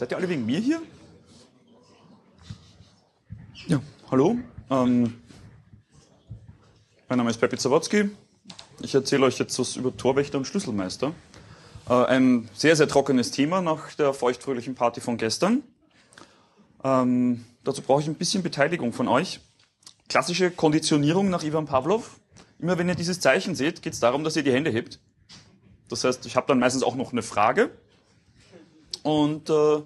Seid ihr alle wegen mir hier? Ja, hallo. Ähm, mein Name ist Pepi Zawodzki. Ich erzähle euch jetzt was über Torwächter und Schlüsselmeister. Äh, ein sehr, sehr trockenes Thema nach der feuchtfröhlichen Party von gestern. Ähm, dazu brauche ich ein bisschen Beteiligung von euch. Klassische Konditionierung nach Ivan Pavlov. Immer wenn ihr dieses Zeichen seht, geht es darum, dass ihr die Hände hebt. Das heißt, ich habe dann meistens auch noch eine Frage. Und äh,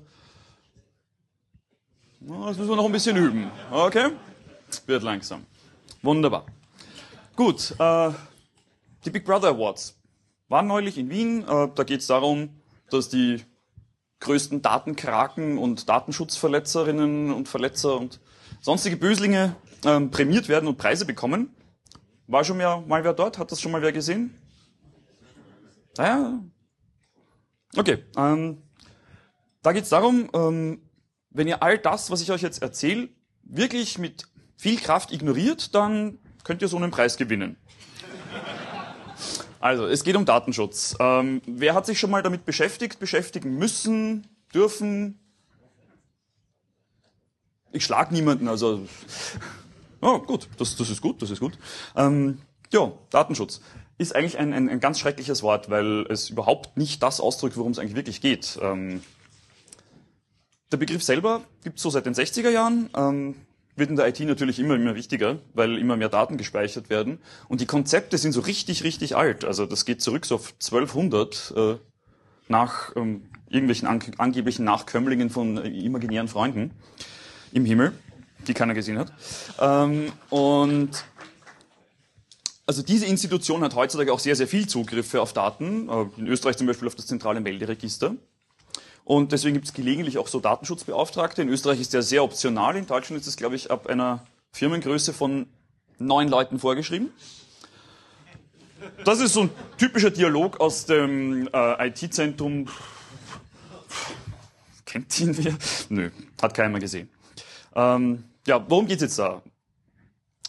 das müssen wir noch ein bisschen üben. Okay? Wird langsam. Wunderbar. Gut, äh, die Big Brother Awards waren neulich in Wien. Äh, da geht es darum, dass die größten Datenkraken und Datenschutzverletzerinnen und Verletzer und sonstige Böslinge ähm, prämiert werden und Preise bekommen. War schon mal, wer dort? Hat das schon mal wer gesehen? Naja. Okay. Ähm, da geht es darum, ähm, wenn ihr all das, was ich euch jetzt erzähle, wirklich mit viel Kraft ignoriert, dann könnt ihr so einen Preis gewinnen. Also, es geht um Datenschutz. Ähm, wer hat sich schon mal damit beschäftigt, beschäftigen müssen, dürfen? Ich schlag niemanden, also. Oh, gut, das, das ist gut, das ist gut. Ähm, ja, Datenschutz ist eigentlich ein, ein, ein, ganz schreckliches Wort, weil es überhaupt nicht das ausdrückt, worum es eigentlich wirklich geht. Ähm, der Begriff selber gibt es so seit den 60er Jahren. Ähm, wird in der IT natürlich immer, immer wichtiger, weil immer mehr Daten gespeichert werden. Und die Konzepte sind so richtig, richtig alt. Also das geht zurück so auf 1200 äh, nach ähm, irgendwelchen an, angeblichen Nachkömmlingen von äh, imaginären Freunden im Himmel, die keiner gesehen hat. Ähm, und also diese Institution hat heutzutage auch sehr, sehr viel Zugriffe auf Daten. Äh, in Österreich zum Beispiel auf das zentrale Melderegister. Und deswegen gibt es gelegentlich auch so Datenschutzbeauftragte. In Österreich ist der sehr optional. In Deutschland ist es, glaube ich, ab einer Firmengröße von neun Leuten vorgeschrieben. Das ist so ein typischer Dialog aus dem äh, IT-Zentrum. Kennt ihn wer? Nö, hat keiner gesehen. Ähm, ja, worum geht's jetzt da?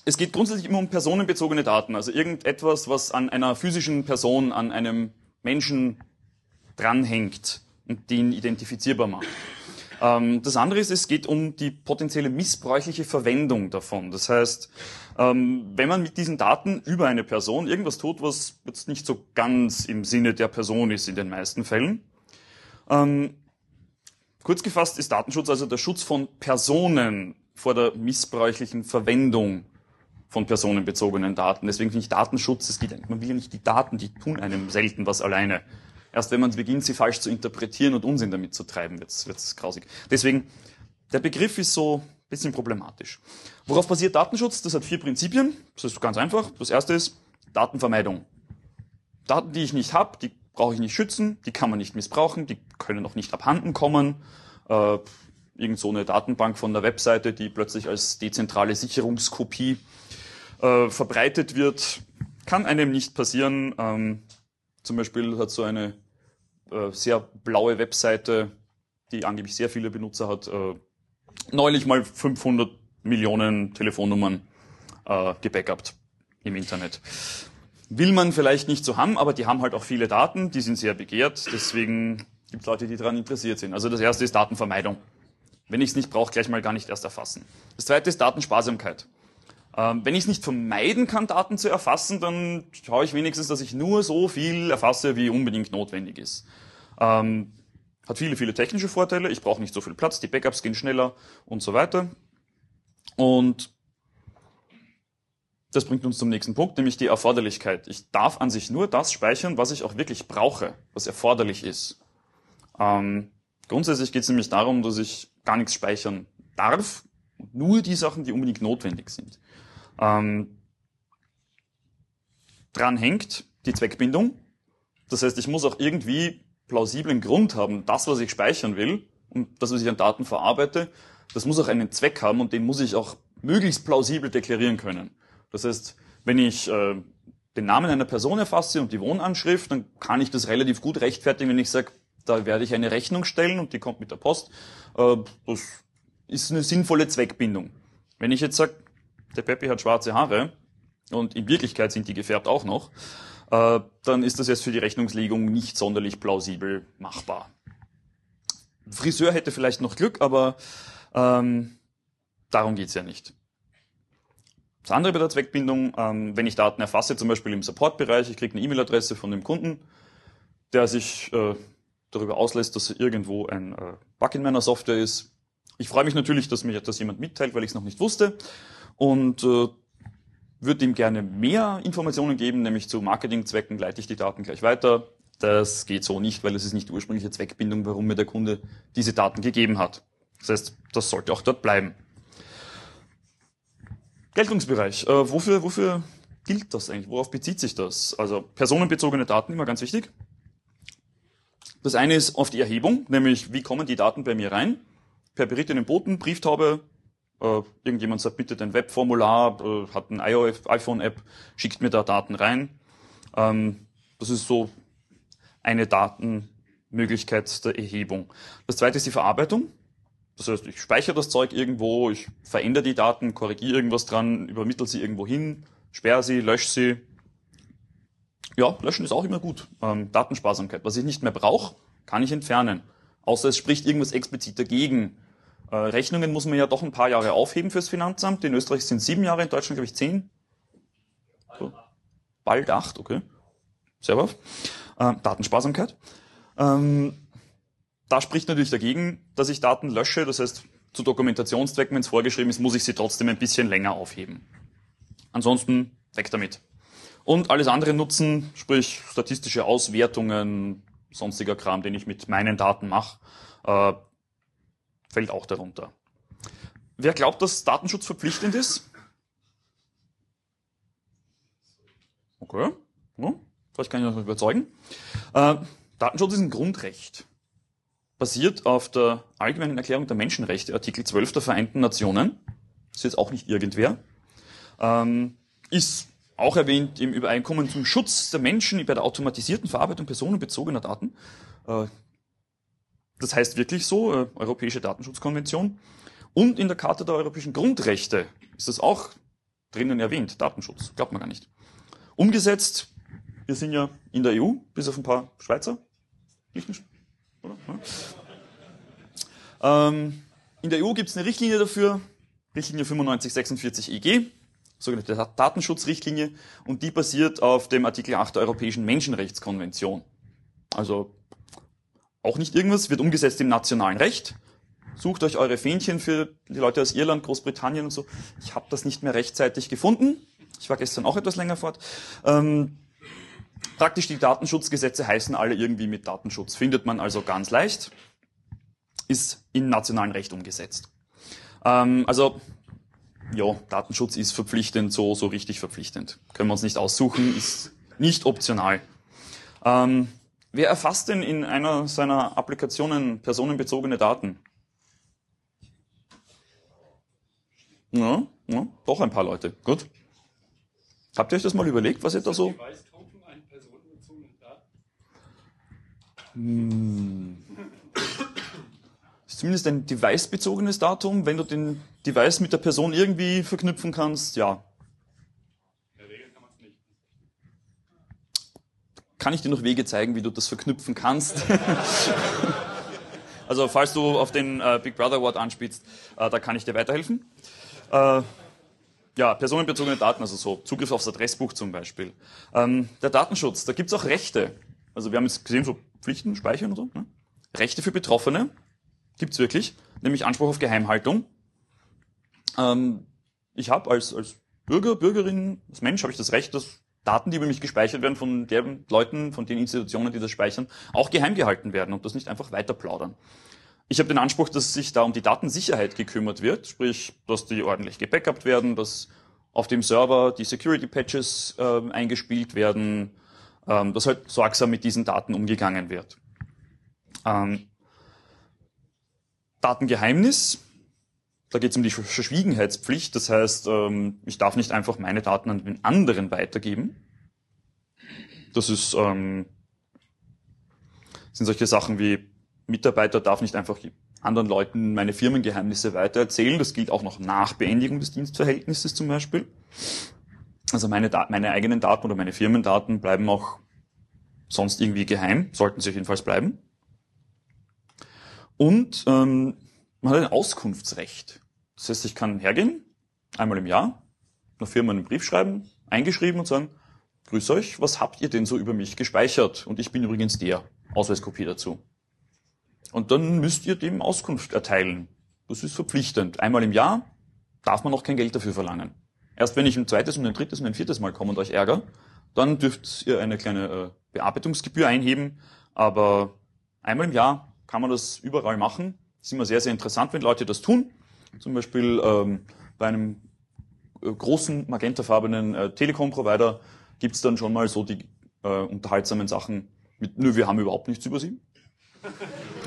Es geht grundsätzlich immer um personenbezogene Daten, also irgendetwas, was an einer physischen Person, an einem Menschen dranhängt und den identifizierbar macht. Ähm, das andere ist, es geht um die potenzielle missbräuchliche Verwendung davon. Das heißt, ähm, wenn man mit diesen Daten über eine Person irgendwas tut, was jetzt nicht so ganz im Sinne der Person ist in den meisten Fällen. Ähm, kurz gefasst ist Datenschutz also der Schutz von Personen vor der missbräuchlichen Verwendung von personenbezogenen Daten. Deswegen finde ich Datenschutz, es geht, man will ja nicht die Daten, die tun einem selten was alleine. Erst wenn man beginnt, sie falsch zu interpretieren und Unsinn damit zu treiben, wird es grausig. Deswegen, der Begriff ist so ein bisschen problematisch. Worauf basiert Datenschutz? Das hat vier Prinzipien. Das ist ganz einfach. Das erste ist Datenvermeidung. Daten, die ich nicht habe, die brauche ich nicht schützen, die kann man nicht missbrauchen, die können auch nicht abhanden kommen. Äh, irgend so eine Datenbank von der Webseite, die plötzlich als dezentrale Sicherungskopie äh, verbreitet wird, kann einem nicht passieren. Ähm, zum Beispiel hat so eine äh, sehr blaue Webseite, die angeblich sehr viele Benutzer hat, äh, neulich mal 500 Millionen Telefonnummern äh, gebackupt im Internet. Will man vielleicht nicht so haben, aber die haben halt auch viele Daten, die sind sehr begehrt, deswegen gibt es Leute, die daran interessiert sind. Also das erste ist Datenvermeidung. Wenn ich es nicht brauche, gleich mal gar nicht erst erfassen. Das zweite ist Datensparsamkeit. Ähm, wenn ich es nicht vermeiden kann, Daten zu erfassen, dann schaue ich wenigstens, dass ich nur so viel erfasse, wie unbedingt notwendig ist. Ähm, hat viele, viele technische Vorteile. Ich brauche nicht so viel Platz, die Backups gehen schneller und so weiter. Und das bringt uns zum nächsten Punkt, nämlich die Erforderlichkeit. Ich darf an sich nur das speichern, was ich auch wirklich brauche, was erforderlich ist. Ähm, grundsätzlich geht es nämlich darum, dass ich gar nichts speichern darf, nur die Sachen, die unbedingt notwendig sind. Ähm, dran hängt die Zweckbindung. Das heißt, ich muss auch irgendwie plausiblen Grund haben, das, was ich speichern will und das, was ich an Daten verarbeite, das muss auch einen Zweck haben und den muss ich auch möglichst plausibel deklarieren können. Das heißt, wenn ich äh, den Namen einer Person erfasse und die Wohnanschrift, dann kann ich das relativ gut rechtfertigen, wenn ich sage, da werde ich eine Rechnung stellen und die kommt mit der Post. Äh, das ist eine sinnvolle Zweckbindung. Wenn ich jetzt sage, der Peppi hat schwarze Haare und in Wirklichkeit sind die gefärbt auch noch, äh, dann ist das jetzt für die Rechnungslegung nicht sonderlich plausibel machbar. Friseur hätte vielleicht noch Glück, aber ähm, darum geht's ja nicht. Das andere bei der Zweckbindung, ähm, wenn ich Daten erfasse, zum Beispiel im Supportbereich, ich kriege eine E-Mail-Adresse von dem Kunden, der sich äh, darüber auslässt, dass irgendwo ein äh, Bug in meiner Software ist. Ich freue mich natürlich, dass mir das jemand mitteilt, weil ich es noch nicht wusste und äh, würde ihm gerne mehr Informationen geben, nämlich zu Marketingzwecken leite ich die Daten gleich weiter. Das geht so nicht, weil es ist nicht die ursprüngliche Zweckbindung, warum mir der Kunde diese Daten gegeben hat. Das heißt, das sollte auch dort bleiben. Geltungsbereich. Äh, wofür, wofür gilt das eigentlich? Worauf bezieht sich das? Also personenbezogene Daten, immer ganz wichtig. Das eine ist auf die Erhebung, nämlich wie kommen die Daten bei mir rein? Per berittenen Boten, Brieftaube, äh, irgendjemand submittet ein Webformular, äh, hat ein iPhone-App, schickt mir da Daten rein. Ähm, das ist so eine Datenmöglichkeit der Erhebung. Das zweite ist die Verarbeitung. Das heißt, ich speichere das Zeug irgendwo, ich verändere die Daten, korrigiere irgendwas dran, übermittle sie irgendwo hin, sperre sie, lösche sie. Ja, löschen ist auch immer gut. Ähm, Datensparsamkeit. Was ich nicht mehr brauche, kann ich entfernen. Außer es spricht irgendwas explizit dagegen. Äh, Rechnungen muss man ja doch ein paar Jahre aufheben fürs Finanzamt. In Österreich sind sieben Jahre, in Deutschland glaube ich zehn. So. Bald acht, okay. Sehr gut. Äh, Datensparsamkeit. Ähm, da spricht natürlich dagegen, dass ich Daten lösche. Das heißt, zu Dokumentationszwecken, wenn es vorgeschrieben ist, muss ich sie trotzdem ein bisschen länger aufheben. Ansonsten weg damit. Und alles andere nutzen, sprich statistische Auswertungen, sonstiger Kram, den ich mit meinen Daten mache, äh, fällt auch darunter. Wer glaubt, dass Datenschutz verpflichtend ist? Okay, ja, vielleicht kann ich noch überzeugen. Äh, Datenschutz ist ein Grundrecht basiert auf der Allgemeinen Erklärung der Menschenrechte, Artikel 12 der Vereinten Nationen. Ist jetzt auch nicht irgendwer. Ähm, ist auch erwähnt im Übereinkommen zum Schutz der Menschen bei der automatisierten Verarbeitung personenbezogener Daten. Äh, das heißt wirklich so, äh, Europäische Datenschutzkonvention. Und in der Charta der europäischen Grundrechte ist das auch drinnen erwähnt, Datenschutz. Glaubt man gar nicht. Umgesetzt, wir sind ja in der EU, bis auf ein paar Schweizer. Liechtenstein, oder? Ja. Ähm, in der EU gibt es eine Richtlinie dafür, Richtlinie 9546 EG, sogenannte Datenschutzrichtlinie, und die basiert auf dem Artikel 8 der Europäischen Menschenrechtskonvention. Also auch nicht irgendwas, wird umgesetzt im nationalen Recht. Sucht euch eure Fähnchen für die Leute aus Irland, Großbritannien und so. Ich habe das nicht mehr rechtzeitig gefunden. Ich war gestern auch etwas länger fort. Ähm, Praktisch die Datenschutzgesetze heißen alle irgendwie mit Datenschutz. Findet man also ganz leicht. Ist in nationalen Recht umgesetzt. Ähm, also, ja, Datenschutz ist verpflichtend, so, so richtig verpflichtend. Können wir uns nicht aussuchen, ist nicht optional. Ähm, wer erfasst denn in einer seiner Applikationen personenbezogene Daten? Ja, ja, doch ein paar Leute. Gut. Habt ihr euch das mal überlegt, was ihr da so... Hm. Ist zumindest ein device-bezogenes Datum, wenn du den Device mit der Person irgendwie verknüpfen kannst, ja. In der Regel kann man es nicht. Kann ich dir noch Wege zeigen, wie du das verknüpfen kannst? also falls du auf den äh, Big Brother Award anspielst, äh, da kann ich dir weiterhelfen. Äh, ja, personenbezogene Daten, also so Zugriff aufs Adressbuch zum Beispiel. Ähm, der Datenschutz, da gibt's auch Rechte. Also wir haben jetzt gesehen, so Pflichten, Speichern und so. Ne? Rechte für Betroffene gibt's wirklich, nämlich Anspruch auf Geheimhaltung. Ähm, ich habe als, als Bürger, Bürgerin, als Mensch habe ich das Recht, dass Daten, die über mich gespeichert werden, von den Leuten, von den Institutionen, die das speichern, auch geheim gehalten werden und das nicht einfach weiter plaudern. Ich habe den Anspruch, dass sich da um die Datensicherheit gekümmert wird, sprich, dass die ordentlich gebackupt werden, dass auf dem Server die Security Patches äh, eingespielt werden, ähm, dass halt sorgsam mit diesen Daten umgegangen wird. Ähm, Datengeheimnis, da geht es um die Verschwiegenheitspflicht, das heißt, ähm, ich darf nicht einfach meine Daten an den anderen weitergeben. Das ist, ähm, sind solche Sachen wie Mitarbeiter darf nicht einfach anderen Leuten meine Firmengeheimnisse weitererzählen. Das gilt auch noch nach Beendigung des Dienstverhältnisses zum Beispiel. Also meine, meine eigenen Daten oder meine Firmendaten bleiben auch sonst irgendwie geheim, sollten sie jedenfalls bleiben. Und ähm, man hat ein Auskunftsrecht. Das heißt, ich kann hergehen, einmal im Jahr, einer Firma einen Brief schreiben, eingeschrieben und sagen, grüß euch, was habt ihr denn so über mich gespeichert? Und ich bin übrigens der, Ausweiskopie dazu. Und dann müsst ihr dem Auskunft erteilen. Das ist verpflichtend. Einmal im Jahr darf man noch kein Geld dafür verlangen. Erst wenn ich ein zweites und ein drittes und ein viertes Mal komme und euch ärgere, dann dürft ihr eine kleine äh, Bearbeitungsgebühr einheben. Aber einmal im Jahr kann man das überall machen. Das ist immer sehr, sehr interessant, wenn Leute das tun. Zum Beispiel ähm, bei einem äh, großen magentafarbenen äh, Telekom-Provider gibt's dann schon mal so die äh, unterhaltsamen Sachen mit, nö, wir haben überhaupt nichts über Sie.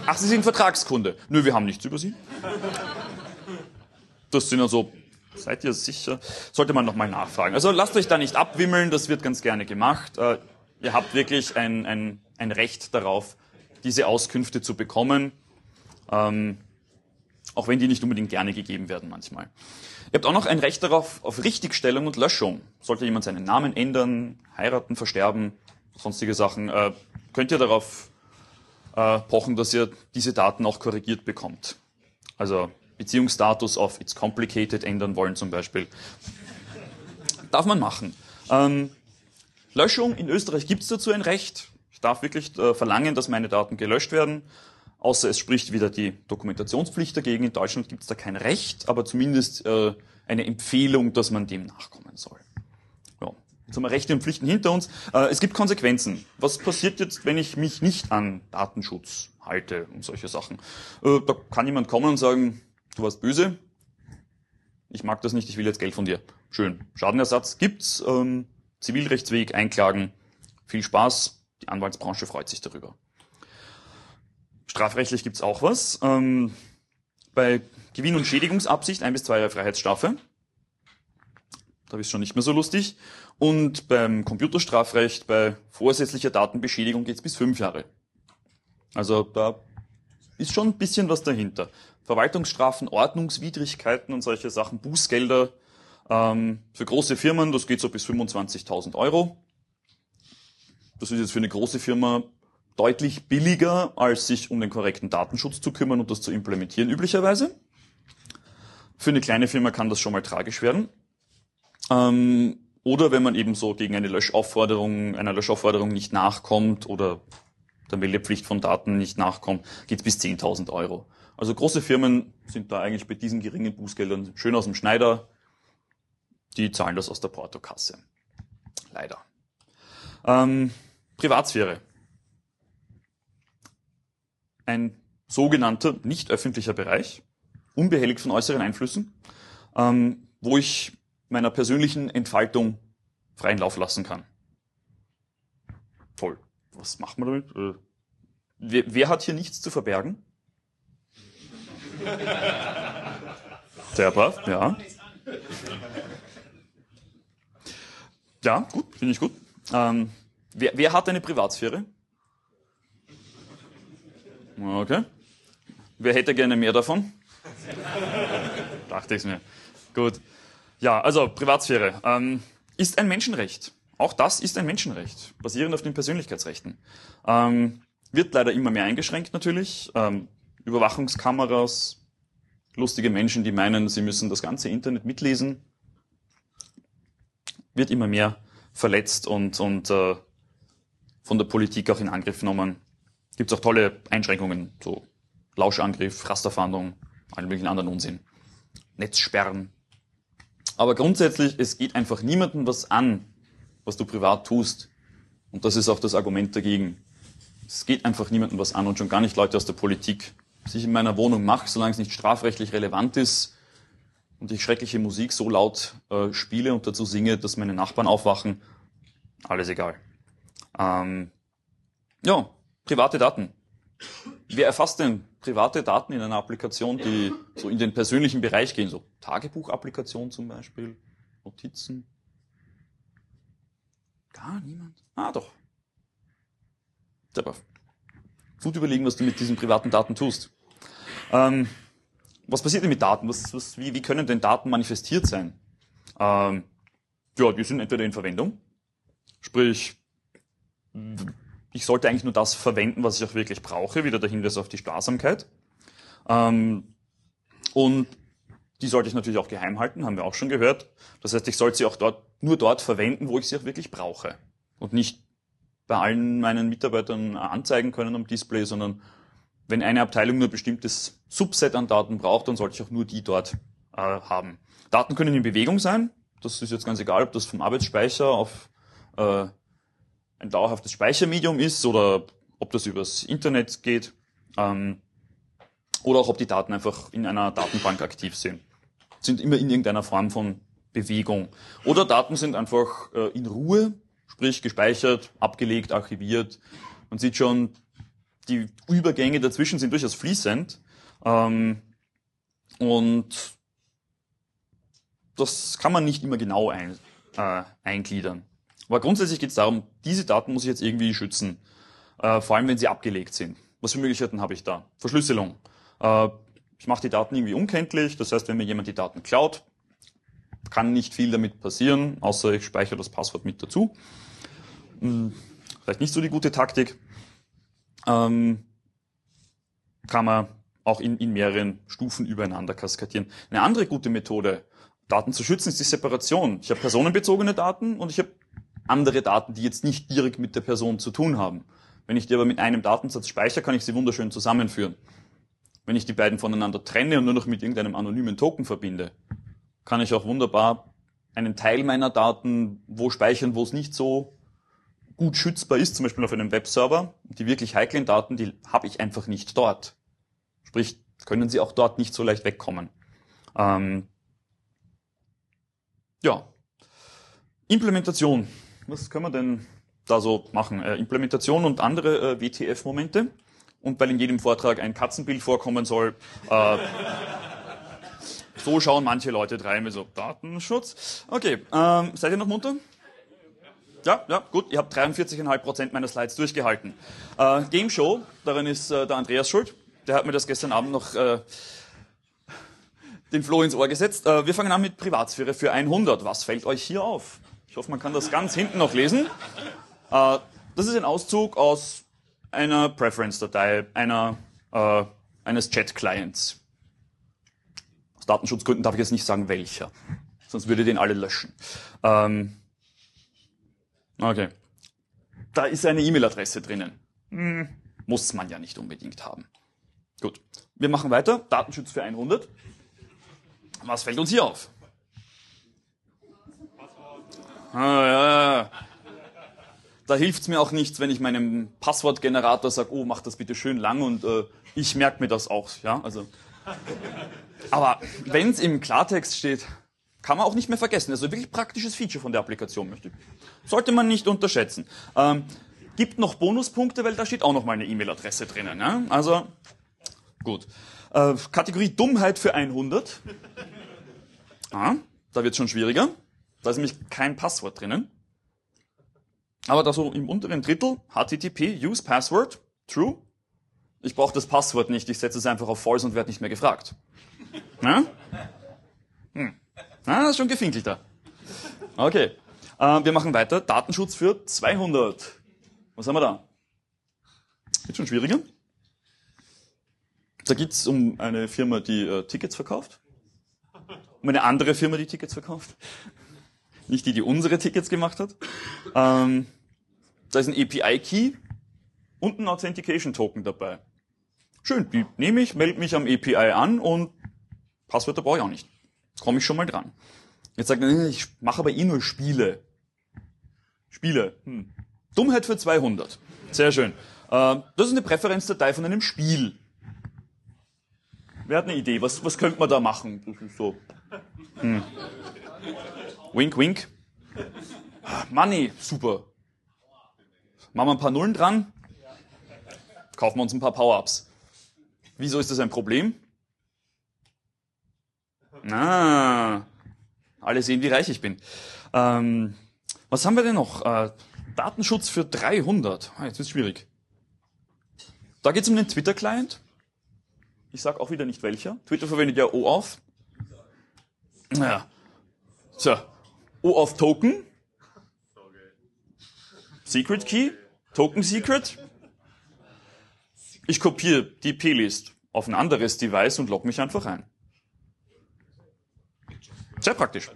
Ach, Sie sind Vertragskunde. Nö, wir haben nichts über Sie. Das sind also, seid ihr sicher? Sollte man nochmal nachfragen. Also lasst euch da nicht abwimmeln, das wird ganz gerne gemacht. Äh, ihr habt wirklich ein, ein, ein Recht darauf, diese Auskünfte zu bekommen. Ähm, auch wenn die nicht unbedingt gerne gegeben werden manchmal. Ihr habt auch noch ein Recht darauf auf Richtigstellung und Löschung. Sollte jemand seinen Namen ändern, heiraten, versterben, sonstige Sachen, äh, könnt ihr darauf äh, pochen, dass ihr diese Daten auch korrigiert bekommt. Also Beziehungsstatus auf It's Complicated ändern wollen zum Beispiel. Darf man machen. Ähm, Löschung, in Österreich gibt es dazu ein Recht. Ich darf wirklich äh, verlangen, dass meine Daten gelöscht werden. Außer es spricht wieder die Dokumentationspflicht dagegen. In Deutschland gibt es da kein Recht, aber zumindest äh, eine Empfehlung, dass man dem nachkommen soll. Ja. Jetzt haben wir Rechte und Pflichten hinter uns. Äh, es gibt Konsequenzen. Was passiert jetzt, wenn ich mich nicht an Datenschutz halte und solche Sachen? Äh, da kann jemand kommen und sagen, du warst böse, ich mag das nicht, ich will jetzt Geld von dir. Schön. Schadenersatz gibt's, ähm, Zivilrechtsweg, Einklagen, viel Spaß, die Anwaltsbranche freut sich darüber. Strafrechtlich gibt's auch was. Ähm, bei Gewinn- und Schädigungsabsicht ein bis zwei Jahre Freiheitsstrafe. Da ist schon nicht mehr so lustig. Und beim Computerstrafrecht, bei vorsätzlicher Datenbeschädigung geht's bis fünf Jahre. Also da ist schon ein bisschen was dahinter. Verwaltungsstrafen, Ordnungswidrigkeiten und solche Sachen, Bußgelder ähm, für große Firmen, das geht so bis 25.000 Euro. Das ist jetzt für eine große Firma deutlich billiger, als sich um den korrekten Datenschutz zu kümmern und das zu implementieren üblicherweise. Für eine kleine Firma kann das schon mal tragisch werden. Ähm, oder wenn man eben so gegen eine Löschaufforderung, einer Löschaufforderung nicht nachkommt oder der Meldepflicht von Daten nicht nachkommt, geht es bis 10.000 Euro. Also große Firmen sind da eigentlich bei diesen geringen Bußgeldern schön aus dem Schneider. Die zahlen das aus der Portokasse. Leider. Ähm, Privatsphäre ein sogenannter nicht öffentlicher Bereich, unbehelligt von äußeren Einflüssen, ähm, wo ich meiner persönlichen Entfaltung freien Lauf lassen kann. Toll. Was macht man damit? Äh, wer, wer hat hier nichts zu verbergen? Sehr brav, ja. Ja, gut, finde ich gut. Ähm, wer, wer hat eine Privatsphäre? Okay. Wer hätte gerne mehr davon? Dachte ich mir. Gut. Ja, also Privatsphäre ähm, ist ein Menschenrecht. Auch das ist ein Menschenrecht, basierend auf den Persönlichkeitsrechten. Ähm, wird leider immer mehr eingeschränkt natürlich. Ähm, Überwachungskameras, lustige Menschen, die meinen, sie müssen das ganze Internet mitlesen, wird immer mehr verletzt und, und äh, von der Politik auch in Angriff genommen gibt es auch tolle Einschränkungen, so Lauschangriff, Rasterfahndung, allen möglichen anderen Unsinn. Netzsperren. Aber grundsätzlich, es geht einfach niemandem was an, was du privat tust. Und das ist auch das Argument dagegen. Es geht einfach niemandem was an und schon gar nicht Leute aus der Politik. Was ich in meiner Wohnung mache, solange es nicht strafrechtlich relevant ist und ich schreckliche Musik so laut äh, spiele und dazu singe, dass meine Nachbarn aufwachen, alles egal. Ähm, ja, Private Daten. Wer erfasst denn private Daten in einer Applikation, die so in den persönlichen Bereich gehen? So Tagebuchapplikation zum Beispiel, Notizen? Gar niemand? Ah, doch. Selber. Gut überlegen, was du mit diesen privaten Daten tust. Ähm, was passiert denn mit Daten? Was, was, wie, wie können denn Daten manifestiert sein? Ähm, ja, die sind entweder in Verwendung, sprich, ich sollte eigentlich nur das verwenden, was ich auch wirklich brauche, wieder der Hinweis auf die Sparsamkeit. Ähm, und die sollte ich natürlich auch geheim halten, haben wir auch schon gehört. Das heißt, ich sollte sie auch dort, nur dort verwenden, wo ich sie auch wirklich brauche. Und nicht bei allen meinen Mitarbeitern anzeigen können am Display, sondern wenn eine Abteilung nur ein bestimmtes Subset an Daten braucht, dann sollte ich auch nur die dort äh, haben. Daten können in Bewegung sein. Das ist jetzt ganz egal, ob das vom Arbeitsspeicher auf äh, ein dauerhaftes Speichermedium ist oder ob das übers Internet geht. Ähm, oder auch ob die Daten einfach in einer Datenbank aktiv sind. Sind immer in irgendeiner Form von Bewegung. Oder Daten sind einfach äh, in Ruhe, sprich gespeichert, abgelegt, archiviert. Man sieht schon, die Übergänge dazwischen sind durchaus fließend. Ähm, und das kann man nicht immer genau ein, äh, eingliedern. Aber grundsätzlich geht es darum, diese Daten muss ich jetzt irgendwie schützen. Äh, vor allem, wenn sie abgelegt sind. Was für Möglichkeiten habe ich da? Verschlüsselung. Äh, ich mache die Daten irgendwie unkenntlich. Das heißt, wenn mir jemand die Daten klaut, kann nicht viel damit passieren, außer ich speichere das Passwort mit dazu. Hm, vielleicht nicht so die gute Taktik. Ähm, kann man auch in, in mehreren Stufen übereinander kaskadieren. Eine andere gute Methode, Daten zu schützen, ist die Separation. Ich habe personenbezogene Daten und ich habe andere Daten, die jetzt nicht direkt mit der Person zu tun haben. Wenn ich die aber mit einem Datensatz speichere, kann ich sie wunderschön zusammenführen. Wenn ich die beiden voneinander trenne und nur noch mit irgendeinem anonymen Token verbinde, kann ich auch wunderbar einen Teil meiner Daten wo speichern, wo es nicht so gut schützbar ist, zum Beispiel auf einem Webserver. Die wirklich heiklen Daten, die habe ich einfach nicht dort. Sprich, können sie auch dort nicht so leicht wegkommen. Ähm, ja. Implementation. Was können wir denn da so machen? Äh, Implementation und andere äh, WTF-Momente. Und weil in jedem Vortrag ein Katzenbild vorkommen soll, äh, so schauen manche Leute rein, so Datenschutz. Okay, ähm, seid ihr noch munter? Ja, ja, gut. Ihr habt 43,5% meiner Slides durchgehalten. Äh, Game Show, darin ist äh, der Andreas schuld. Der hat mir das gestern Abend noch äh, den Floh ins Ohr gesetzt. Äh, wir fangen an mit Privatsphäre für 100. Was fällt euch hier auf? Ich hoffe, man kann das ganz hinten noch lesen. Äh, das ist ein Auszug aus einer Preference-Datei, einer, äh, eines Chat-Clients. Aus Datenschutzgründen darf ich jetzt nicht sagen, welcher. Sonst würde den alle löschen. Ähm, okay. Da ist eine E-Mail-Adresse drinnen. Hm, muss man ja nicht unbedingt haben. Gut. Wir machen weiter. Datenschutz für 100. Was fällt uns hier auf? Ah, ja. Da hilft's mir auch nichts, wenn ich meinem Passwortgenerator sage, oh, mach das bitte schön lang und äh, ich merke mir das auch. Ja, also. Aber wenn es im Klartext steht, kann man auch nicht mehr vergessen. Also wirklich praktisches Feature von der Applikation möchte ich. Sollte man nicht unterschätzen. Ähm, gibt noch Bonuspunkte, weil da steht auch noch mal eine E-Mail-Adresse drinnen. Ja? Also gut. Äh, Kategorie Dummheit für 100. Ah, da wird schon schwieriger. Da ist nämlich kein Passwort drinnen. Aber da so im unteren Drittel, HTTP, Use Password, True. Ich brauche das Passwort nicht, ich setze es einfach auf False und werde nicht mehr gefragt. Ja? Hm. Das ist schon gefinkelt da. Okay, äh, wir machen weiter. Datenschutz für 200. Was haben wir da? Wird schon schwieriger. Da geht's um eine Firma, die äh, Tickets verkauft. Um eine andere Firma, die Tickets verkauft. Nicht die, die unsere Tickets gemacht hat. Ähm, da ist ein API-Key und ein Authentication-Token dabei. Schön, die nehme ich, melde mich am API an und Passwörter brauche ich auch nicht. Jetzt komme ich schon mal dran. Jetzt sagt er, ich mache aber eh nur Spiele. Spiele. Hm. Dummheit für 200. Sehr schön. Äh, das ist eine Präferenzdatei von einem Spiel. Wer hat eine Idee? Was, was könnte man da machen? Das ist so. Hm. Wink, wink. Money, super. Machen wir ein paar Nullen dran. Kaufen wir uns ein paar Power-Ups. Wieso ist das ein Problem? Ah, alle sehen, wie reich ich bin. Ähm, was haben wir denn noch? Äh, Datenschutz für 300. Ah, jetzt wird's schwierig. Da geht es um den Twitter-Client. Ich sage auch wieder nicht welcher. Twitter verwendet ja OAuth. Naja. So. OAuth Token. Secret Key. Token Secret. Ich kopiere die P-List auf ein anderes Device und logge mich einfach ein. Sehr praktisch.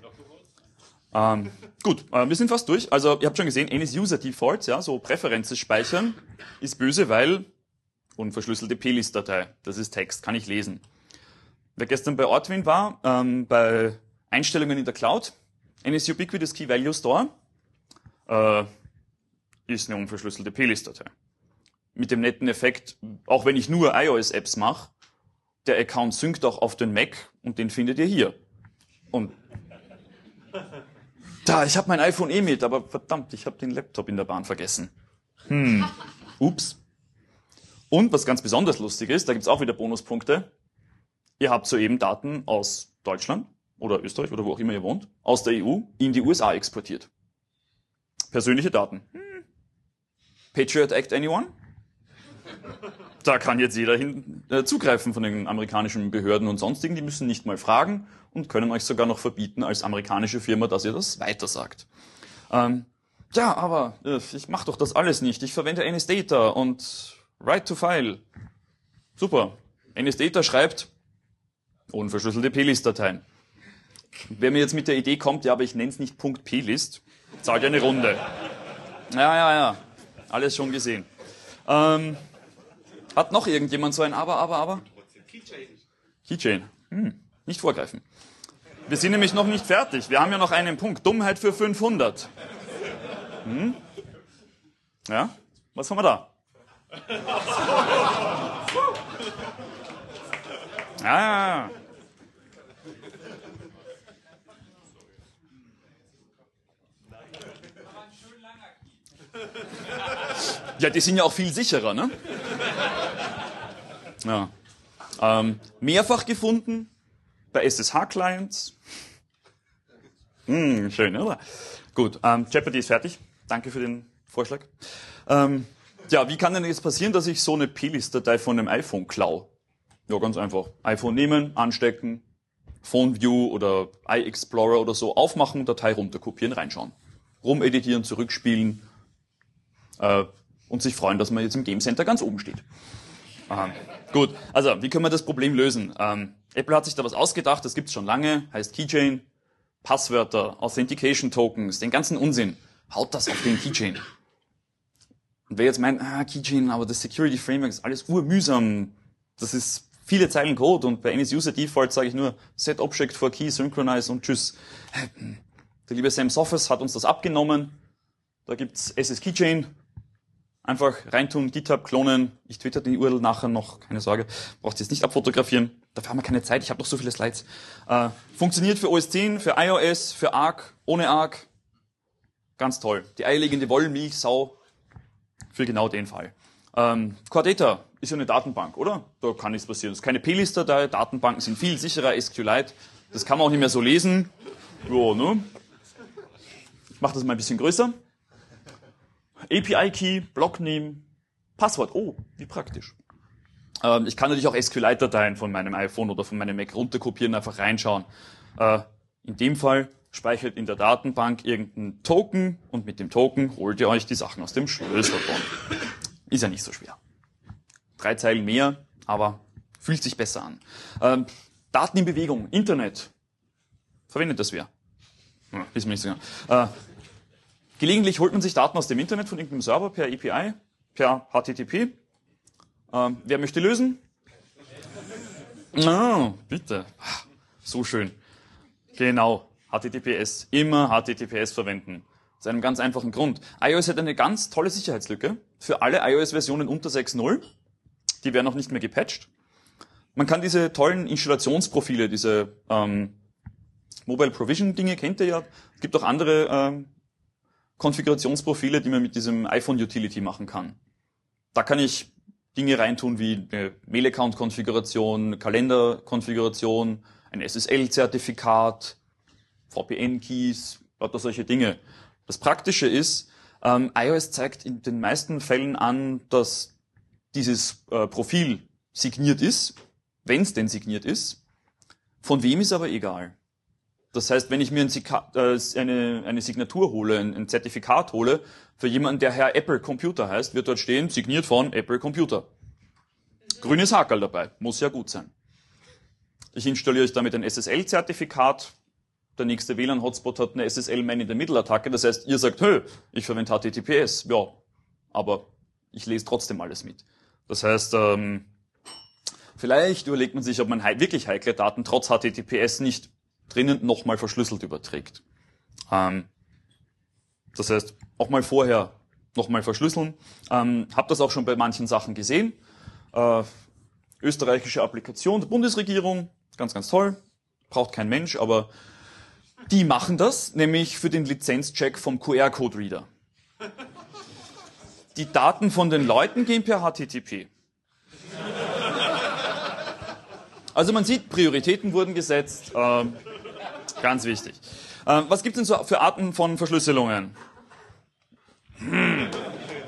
Ähm, gut, äh, wir sind fast durch. Also ihr habt schon gesehen, User Defaults, ja, so Präferenzen speichern, ist böse, weil unverschlüsselte plist-Datei, das ist Text, kann ich lesen. Wer gestern bei Ortwin war, ähm, bei Einstellungen in der Cloud, NS Ubiquitous Key Value Store, äh, ist eine unverschlüsselte plist-Datei. Mit dem netten Effekt, auch wenn ich nur iOS-Apps mache, der Account synkt auch auf den Mac und den findet ihr hier. Und da, ich habe mein iPhone eh mit, aber verdammt, ich habe den Laptop in der Bahn vergessen. Hm, ups. Und was ganz besonders lustig ist, da gibt's auch wieder Bonuspunkte. Ihr habt soeben Daten aus Deutschland oder Österreich oder wo auch immer ihr wohnt, aus der EU in die USA exportiert. Persönliche Daten. Hm. Patriot Act anyone? Da kann jetzt jeder hin, äh, zugreifen von den amerikanischen Behörden und sonstigen. Die müssen nicht mal fragen und können euch sogar noch verbieten als amerikanische Firma, dass ihr das weitersagt. Ähm, ja, aber äh, ich mache doch das alles nicht. Ich verwende NSData und Write to File. Super. NSData schreibt unverschlüsselte plist-Dateien. Wer mir jetzt mit der Idee kommt, ja, aber ich nenne es nicht .plist, zahlt eine Runde. Ja, ja, ja. Alles schon gesehen. Ähm, hat noch irgendjemand so ein Aber, Aber, Aber? Keychain. Keychain. Hm, nicht vorgreifen. Wir sind nämlich noch nicht fertig. Wir haben ja noch einen Punkt. Dummheit für 500. Hm? Ja? Was haben wir da? Ja, ja, die sind ja auch viel sicherer, ne? Ja. Ähm, mehrfach gefunden bei SSH-Clients. Hm, schön, oder? Gut, ähm, Jeopardy ist fertig. Danke für den Vorschlag. Ähm, ja, wie kann denn jetzt passieren, dass ich so eine Plist-Datei von einem iPhone klau? Ja, ganz einfach. iPhone nehmen, anstecken, Phone View oder iExplorer oder so aufmachen, Datei runterkopieren, reinschauen. Rumeditieren, zurückspielen äh, und sich freuen, dass man jetzt im Game Center ganz oben steht. Aha. Gut, also wie können wir das Problem lösen? Ähm, Apple hat sich da was ausgedacht, das gibt's schon lange, heißt Keychain, Passwörter, Authentication Tokens, den ganzen Unsinn. Haut das auf den Keychain. Und wer jetzt meint, ah, Keychain, aber das Security Framework ist alles urmühsam, das ist viele Zeilen Code und bei NS User Default sage ich nur Set Object for Key, Synchronize und tschüss. Der liebe Sam Sophos hat uns das abgenommen. Da gibt's SS Keychain, Einfach reintun, GitHub klonen. Ich twitter die URL nachher noch, keine Sorge. Braucht jetzt nicht abfotografieren. Dafür haben wir keine Zeit. Ich habe noch so viele Slides. Äh, funktioniert für OS 10, für iOS, für Arc, ohne Arc. Ganz toll. Die eierlegende Wollmilch, Sau. Für genau den Fall. Ähm, Core Data ist ja eine Datenbank, oder? Da kann nichts passieren. Das ist keine P-Liste Datenbanken sind viel sicherer, SQLite. Das kann man auch nicht mehr so lesen. Jo, ne? Ich mache das mal ein bisschen größer. API-Key, Blockname, Passwort. Oh, wie praktisch. Ähm, ich kann natürlich auch SQLite-Dateien von meinem iPhone oder von meinem Mac runterkopieren, einfach reinschauen. Äh, in dem Fall speichert in der Datenbank irgendein Token und mit dem Token holt ihr euch die Sachen aus dem Schlüsselbund. Ist ja nicht so schwer. Drei Zeilen mehr, aber fühlt sich besser an. Ähm, Daten in Bewegung, Internet. Verwendet das wer? Ja, wissen wir nicht so genau. Äh, Gelegentlich holt man sich Daten aus dem Internet von irgendeinem Server per API, per HTTP. Ähm, wer möchte lösen? Oh, bitte. So schön. Genau. HTTPS. Immer HTTPS verwenden. Aus einem ganz einfachen Grund. iOS hat eine ganz tolle Sicherheitslücke für alle iOS-Versionen unter 6.0. Die werden noch nicht mehr gepatcht. Man kann diese tollen Installationsprofile, diese ähm, Mobile Provision Dinge kennt ihr ja. Es gibt auch andere ähm, Konfigurationsprofile, die man mit diesem iPhone Utility machen kann. Da kann ich Dinge reintun wie eine Mail-Account-Konfiguration, Kalender-Konfiguration, ein SSL-Zertifikat, VPN-Keys, lauter solche Dinge. Das Praktische ist, ähm, iOS zeigt in den meisten Fällen an, dass dieses äh, Profil signiert ist, wenn es denn signiert ist. Von wem ist aber egal. Das heißt, wenn ich mir äh, eine, eine Signatur hole, ein, Zertifikat hole, für jemanden, der Herr Apple Computer heißt, wird dort stehen, signiert von Apple Computer. grünes Hakel dabei. Muss ja gut sein. Ich installiere euch damit ein SSL-Zertifikat. Der nächste WLAN-Hotspot hat eine SSL-Man-in-the-Middle-Attacke. Das heißt, ihr sagt, hö, ich verwende HTTPS. Ja, aber ich lese trotzdem alles mit. Das heißt, ähm, vielleicht überlegt man sich, ob man wirklich heikle Daten trotz HTTPS nicht drinnen nochmal verschlüsselt überträgt. Ähm, das heißt, auch mal vorher nochmal verschlüsseln. Ähm, hab das auch schon bei manchen Sachen gesehen. Äh, österreichische Applikation der Bundesregierung, ganz, ganz toll. Braucht kein Mensch, aber die machen das, nämlich für den Lizenzcheck vom QR-Code-Reader. Die Daten von den Leuten gehen per HTTP. Also man sieht, Prioritäten wurden gesetzt. Äh, ganz wichtig. Äh, was gibt es denn so für Arten von Verschlüsselungen? Hm.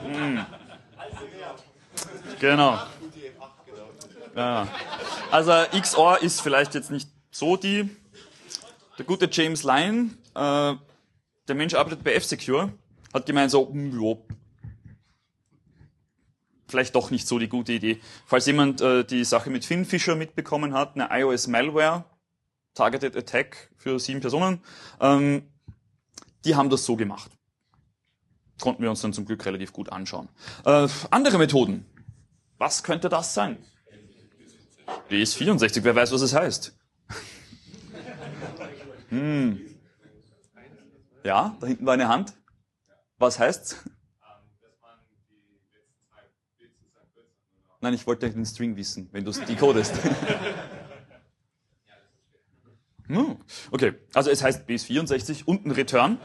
Hm. Genau. Ja. Also XOR ist vielleicht jetzt nicht so die. Der gute James Lyon, äh, der Mensch arbeitet bei F-Secure, hat gemeint so, hm, jo, vielleicht doch nicht so die gute Idee. Falls jemand äh, die Sache mit Finn Fisher mitbekommen hat, eine iOS Malware, Targeted Attack für sieben Personen, ähm, die haben das so gemacht. Konnten wir uns dann zum Glück relativ gut anschauen. Äh, andere Methoden. Was könnte das sein? BS64, wer weiß, was es heißt? hm. Ja, da hinten war eine Hand. Was heißt's? Nein, ich wollte den String wissen, wenn du es decodest. hm. Okay, also es heißt BS64 und ein Return,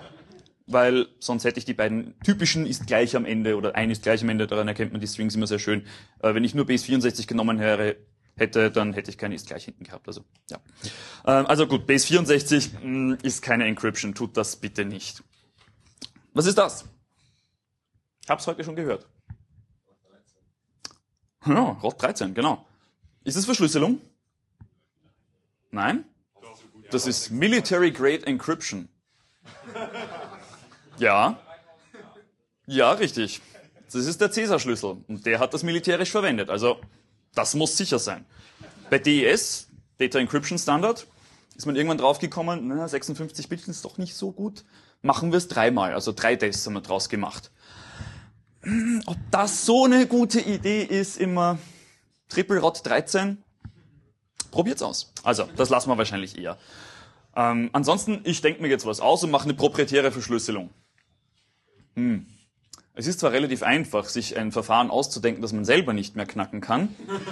weil sonst hätte ich die beiden typischen ist gleich am Ende oder ein ist gleich am Ende, daran erkennt man die Strings immer sehr schön. Äh, wenn ich nur BS64 genommen wäre, hätte, dann hätte ich keine ist gleich hinten gehabt. Also, ja. Ähm, also gut, Base 64 mh, mm, ist keine Encryption, tut das bitte nicht. Was ist das? Ich habe es heute schon gehört. Ja, ROT 13, genau. Ist es Verschlüsselung? Nein? Das ist Military Grade Encryption. Ja. Ja, richtig. Das ist der Cäsar-Schlüssel und der hat das militärisch verwendet. Also das muss sicher sein. Bei DES, Data Encryption Standard, ist man irgendwann draufgekommen, na, 56 Bit ist doch nicht so gut. Machen wir es dreimal, also drei Tests haben wir draus gemacht. Ob das so eine gute Idee ist, immer Triple Rot 13? Probiert's aus. Also, das lassen wir wahrscheinlich eher. Ähm, ansonsten, ich denke mir jetzt was aus und mache eine proprietäre Verschlüsselung. Hm. Es ist zwar relativ einfach, sich ein Verfahren auszudenken, das man selber nicht mehr knacken kann.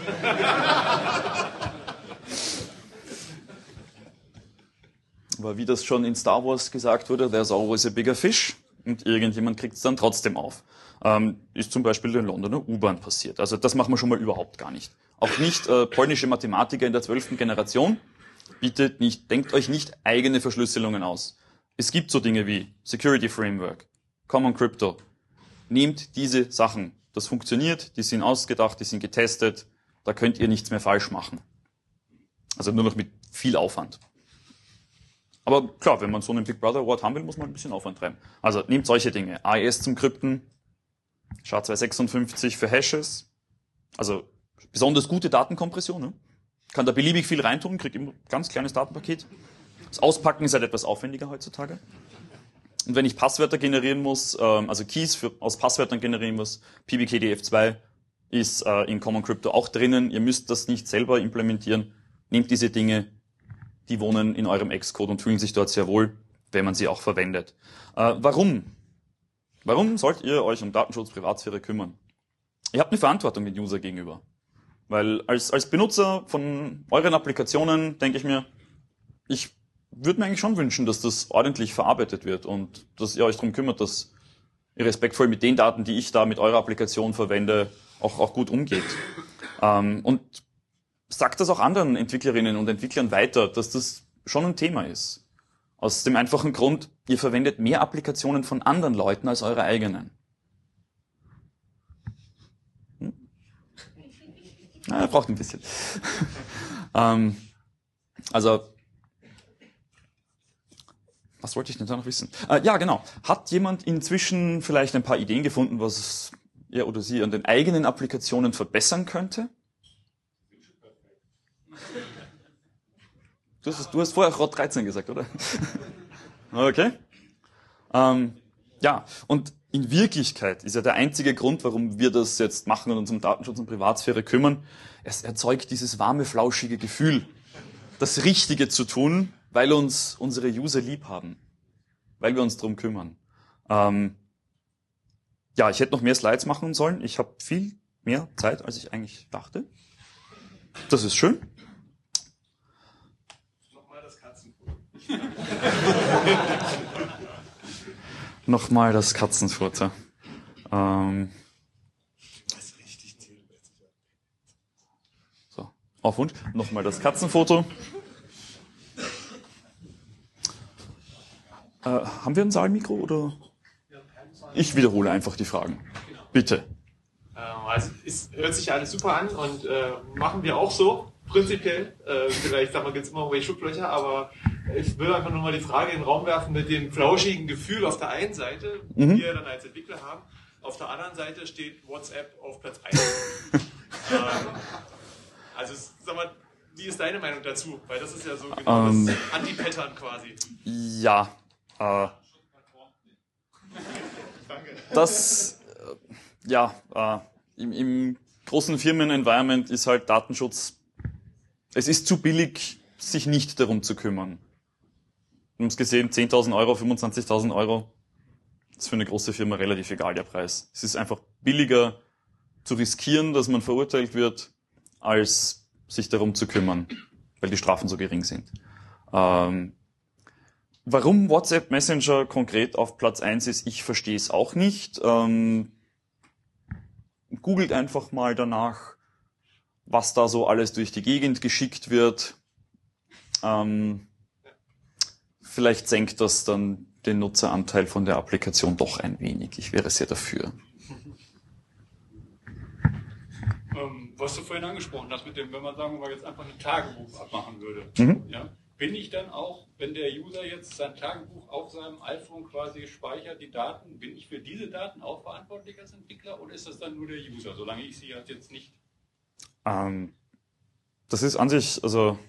Aber wie das schon in Star Wars gesagt wurde, there's always a bigger fish. Und irgendjemand kriegt es dann trotzdem auf. Ähm, ist zum Beispiel in Londoner U-Bahn passiert. Also das machen wir schon mal überhaupt gar nicht. Auch nicht äh, polnische Mathematiker in der zwölften Generation. Bitte nicht, denkt euch nicht eigene Verschlüsselungen aus. Es gibt so Dinge wie Security Framework, Common Crypto, nehmt diese Sachen. Das funktioniert, die sind ausgedacht, die sind getestet, da könnt ihr nichts mehr falsch machen. Also nur noch mit viel Aufwand. Aber klar, wenn man so einen Big Brother Award haben will, muss man ein bisschen Aufwand treiben. Also nehmt solche Dinge. AES zum Krypten, SHA-256 für Hashes, also besonders gute Datenkompression. Ne? Kann da beliebig viel reintun, kriegt immer ein ganz kleines Datenpaket. Das Auspacken ist halt etwas aufwendiger heutzutage. Und wenn ich Passwörter generieren muss, ähm, also Keys für, aus Passwörtern generieren muss, PBKDF2 ist äh, in Common Crypto auch drinnen. Ihr müsst das nicht selber implementieren. Nehmt diese Dinge, die wohnen in eurem Xcode und fühlen sich dort sehr wohl, wenn man sie auch verwendet. Äh, warum? Warum sollt ihr euch um Datenschutz, Privatsphäre kümmern? Ihr habt eine Verantwortung den User gegenüber. Weil als, als Benutzer von euren Applikationen denke ich mir, ich würde mir eigentlich schon wünschen, dass das ordentlich verarbeitet wird und dass ihr euch darum kümmert, dass ihr respektvoll mit den Daten, die ich da mit eurer Applikation verwende, auch, auch gut umgeht. Ähm, und sagt das auch anderen Entwicklerinnen und Entwicklern weiter, dass das schon ein Thema ist. Aus dem einfachen Grund, ihr verwendet mehr Applikationen von anderen Leuten als eure eigenen. Na, braucht ein bisschen. ähm, also was wollte ich denn da noch wissen? Äh, ja, genau. Hat jemand inzwischen vielleicht ein paar Ideen gefunden, was er oder sie an den eigenen Applikationen verbessern könnte? Du hast, du hast vorher Rot 13 gesagt, oder? okay. Ähm, ja, und in Wirklichkeit ist ja der einzige Grund, warum wir das jetzt machen und uns um Datenschutz und Privatsphäre kümmern, es erzeugt dieses warme, flauschige Gefühl, das Richtige zu tun, weil uns unsere User lieb haben, weil wir uns drum kümmern. Ähm, ja, ich hätte noch mehr Slides machen sollen. Ich habe viel mehr Zeit, als ich eigentlich dachte. Das ist schön. Nochmal das Katzenfutter. Nochmal das Katzenfutter. Ähm, so, auf Wunsch. Nochmal das Katzenfoto. Äh, haben wir ein Saalmikro oder? Ich wiederhole einfach die Fragen. Bitte. Ähm, also es hört sich alles super an und äh, machen wir auch so, prinzipiell. Äh, vielleicht sag mal, gibt es immer irgendwelche Schlupflöcher, aber ich will einfach nur mal die Frage in den Raum werfen mit dem flauschigen Gefühl auf der einen Seite, mhm. die wir dann als Entwickler haben. Auf der anderen Seite steht WhatsApp auf Platz 1. ähm, also sag mal, wie ist deine Meinung dazu? Weil das ist ja so genau um, das ähm. Anti-Pattern quasi. Ja. Äh, das, äh, ja, äh, im, im großen Firmen-Environment ist halt Datenschutz, es ist zu billig, sich nicht darum zu kümmern. Wir haben es gesehen, 10.000 Euro, 25.000 Euro, ist für eine große Firma relativ egal, der Preis. Es ist einfach billiger zu riskieren, dass man verurteilt wird, als sich darum zu kümmern, weil die Strafen so gering sind. Ähm, Warum WhatsApp Messenger konkret auf Platz 1 ist, ich verstehe es auch nicht. Ähm, googelt einfach mal danach, was da so alles durch die Gegend geschickt wird. Ähm, vielleicht senkt das dann den Nutzeranteil von der Applikation doch ein wenig. Ich wäre sehr dafür. Ähm, was du vorhin angesprochen hast, mit dem, wenn man sagen wir jetzt einfach ein Tagebuch abmachen würde. Mhm. Ja? bin ich dann auch, wenn der User jetzt sein Tagebuch auf seinem iPhone quasi speichert, die Daten, bin ich für diese Daten auch verantwortlich als Entwickler oder ist das dann nur der User, solange ich sie halt jetzt nicht? Ähm, das ist an sich, also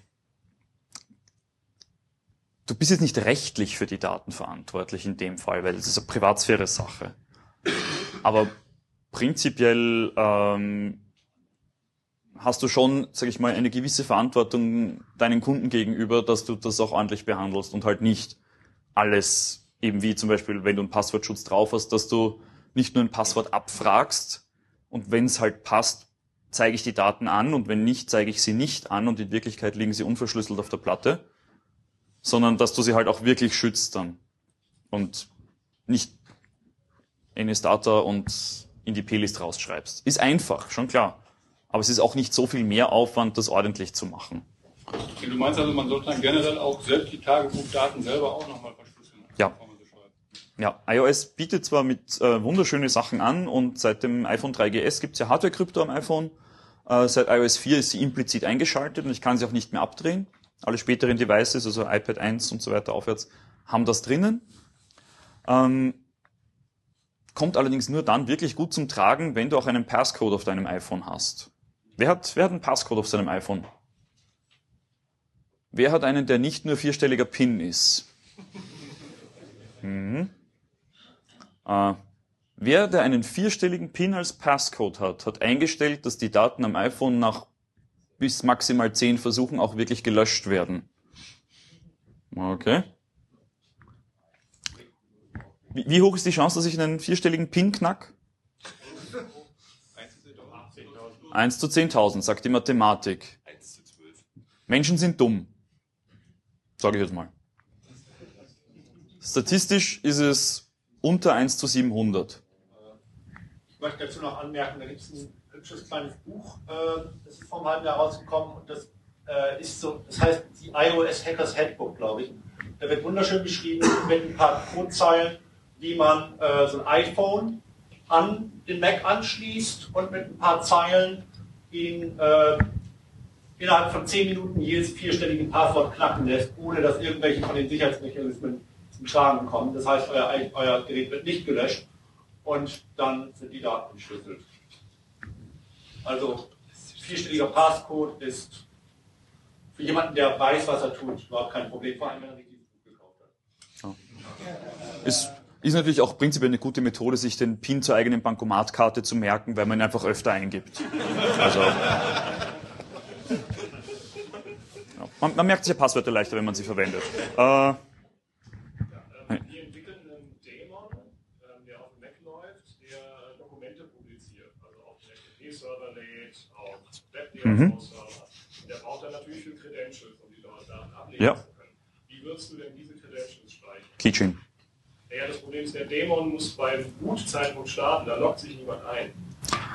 du bist jetzt nicht rechtlich für die Daten verantwortlich in dem Fall, weil es ist eine Privatsphäre-Sache. Aber prinzipiell ähm, hast du schon, sag ich mal, eine gewisse Verantwortung deinen Kunden gegenüber, dass du das auch ordentlich behandelst und halt nicht alles, eben wie zum Beispiel, wenn du einen Passwortschutz drauf hast, dass du nicht nur ein Passwort abfragst und wenn es halt passt, zeige ich die Daten an und wenn nicht, zeige ich sie nicht an und in Wirklichkeit liegen sie unverschlüsselt auf der Platte, sondern dass du sie halt auch wirklich schützt dann und nicht NS-Data und in die P-List rausschreibst. Ist einfach, schon klar aber es ist auch nicht so viel mehr Aufwand, das ordentlich zu machen. Du meinst also, man sollte dann generell auch selbst die Tagebuchdaten selber auch nochmal verschlüsseln? Ja. Ja, iOS bietet zwar mit äh, wunderschöne Sachen an und seit dem iPhone 3GS gibt es ja Hardware-Krypto am iPhone. Äh, seit iOS 4 ist sie implizit eingeschaltet und ich kann sie auch nicht mehr abdrehen. Alle späteren Devices, also iPad 1 und so weiter aufwärts, haben das drinnen. Ähm, kommt allerdings nur dann wirklich gut zum Tragen, wenn du auch einen Passcode auf deinem iPhone hast. Wer hat, wer hat einen Passcode auf seinem iPhone? Wer hat einen, der nicht nur vierstelliger PIN ist? Mhm. Äh, wer, der einen vierstelligen PIN als Passcode hat, hat eingestellt, dass die Daten am iPhone nach bis maximal zehn Versuchen auch wirklich gelöscht werden. Okay. Wie, hoch ist die Chance, dass ich einen vierstelligen PIN knack? 1 zu 10.000, sagt die Mathematik. 1 zu 12. Menschen sind dumm. Sage ich jetzt mal. Statistisch ist es unter 1 zu 700. Ich möchte dazu noch anmerken, da gibt es ein hübsches kleines Buch, äh, das ist vor einem halben Jahr rausgekommen und das äh, ist so, das heißt die iOS Hackers Handbook, glaube ich. Da wird wunderschön beschrieben mit ein paar Codezeilen, wie man äh, so ein iPhone an den Mac anschließt und mit ein paar Zeilen ihn äh, innerhalb von 10 Minuten jedes vierstellige Passwort knacken lässt, ohne dass irgendwelche von den Sicherheitsmechanismen zum Tragen kommen. Das heißt, euer, euer Gerät wird nicht gelöscht und dann sind die Daten entschlüsselt. Also vierstelliger Passcode ist für jemanden, der weiß, was er tut, überhaupt kein Problem, vor allem wenn er sich dieses Buch gekauft hat. Ja. Ist, ist natürlich auch prinzipiell eine gute Methode, sich den PIN zur eigenen Bankomatkarte zu merken, weil man ihn einfach öfter eingibt. Also, ja. man, man, merkt sich ja Passwörter leichter, wenn man sie verwendet. Äh, Mhm. Der braucht dann natürlich für Credentials, um die Daten ablegen ja. zu können. Wie würdest du denn diese Credentials speichern? Keychain. Ja, das Problem ist, der Dämon muss beim Boot-Zeitpunkt starten, da loggt sich niemand ein.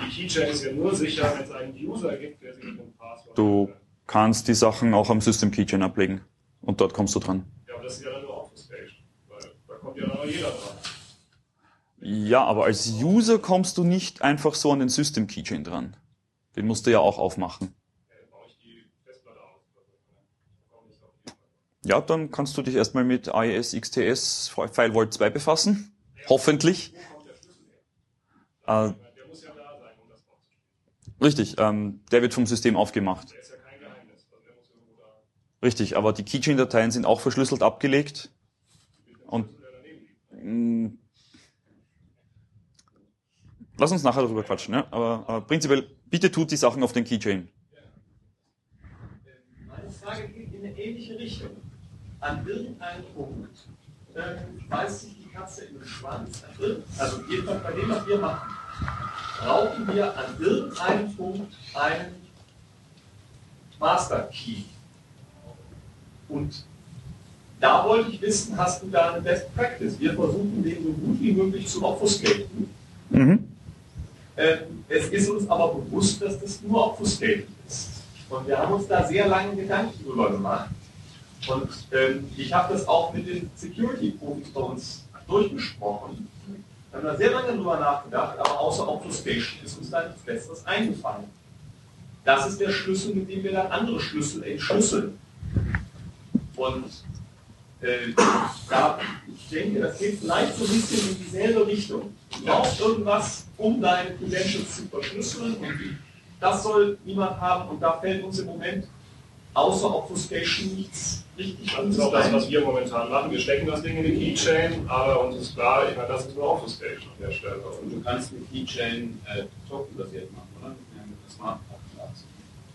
Die Keychain ist ja nur sicher, wenn es einen User gibt, der sich mit dem Passwort Du kannst die Sachen auch am System Keychain ablegen und dort kommst du dran. Ja, aber das ist ja dann nur Obfuscation, weil da kommt ja dann jeder dran. Ja, aber als User kommst du nicht einfach so an den System Keychain dran. Den musst du ja auch aufmachen. Ja, dann kannst du dich erstmal mit AES XTS Firewall 2 befassen. Hoffentlich. Äh, richtig, ähm, der wird vom System aufgemacht. Richtig, aber die Keychain-Dateien sind auch verschlüsselt abgelegt. Und mh, lass uns nachher darüber quatschen, ja? aber, aber prinzipiell Bitte tut die Sachen auf den Keychain. Meine Frage geht in eine ähnliche Richtung. An irgendeinem Punkt äh, beißt sich die Katze in den Schwanz. Also jedenfalls bei dem, was wir machen, brauchen wir an irgendeinem Punkt einen Master Key. Und da wollte ich wissen, hast du da eine Best Practice? Wir versuchen den so gut wie möglich zu obfuscaten. Mhm. Äh, es ist uns aber bewusst, dass das nur Obfuscated ist. Und wir haben uns da sehr lange Gedanken drüber gemacht. Und ähm, ich habe das auch mit den Security-Profis bei uns durchgesprochen. Wir haben da sehr lange drüber nachgedacht, aber außer Obfuscation ist uns da nichts Besseres eingefallen. Das ist der Schlüssel, mit dem wir dann andere Schlüssel entschlüsseln. Und äh, da, ich denke, das geht vielleicht so ein bisschen in dieselbe Richtung. Du brauchst irgendwas, um deine Credentials zu verschlüsseln und das soll niemand haben und da fällt uns im Moment außer Obfuscation nichts richtig an. Das ist auch das, was wir momentan machen. Wir stecken das Ding in die Keychain, aber uns ist klar, ich meine, das ist nur Obfuscation an der Stelle. Und du kannst mit Keychain äh, tokenbasiert machen, oder? Ja, mit der Smart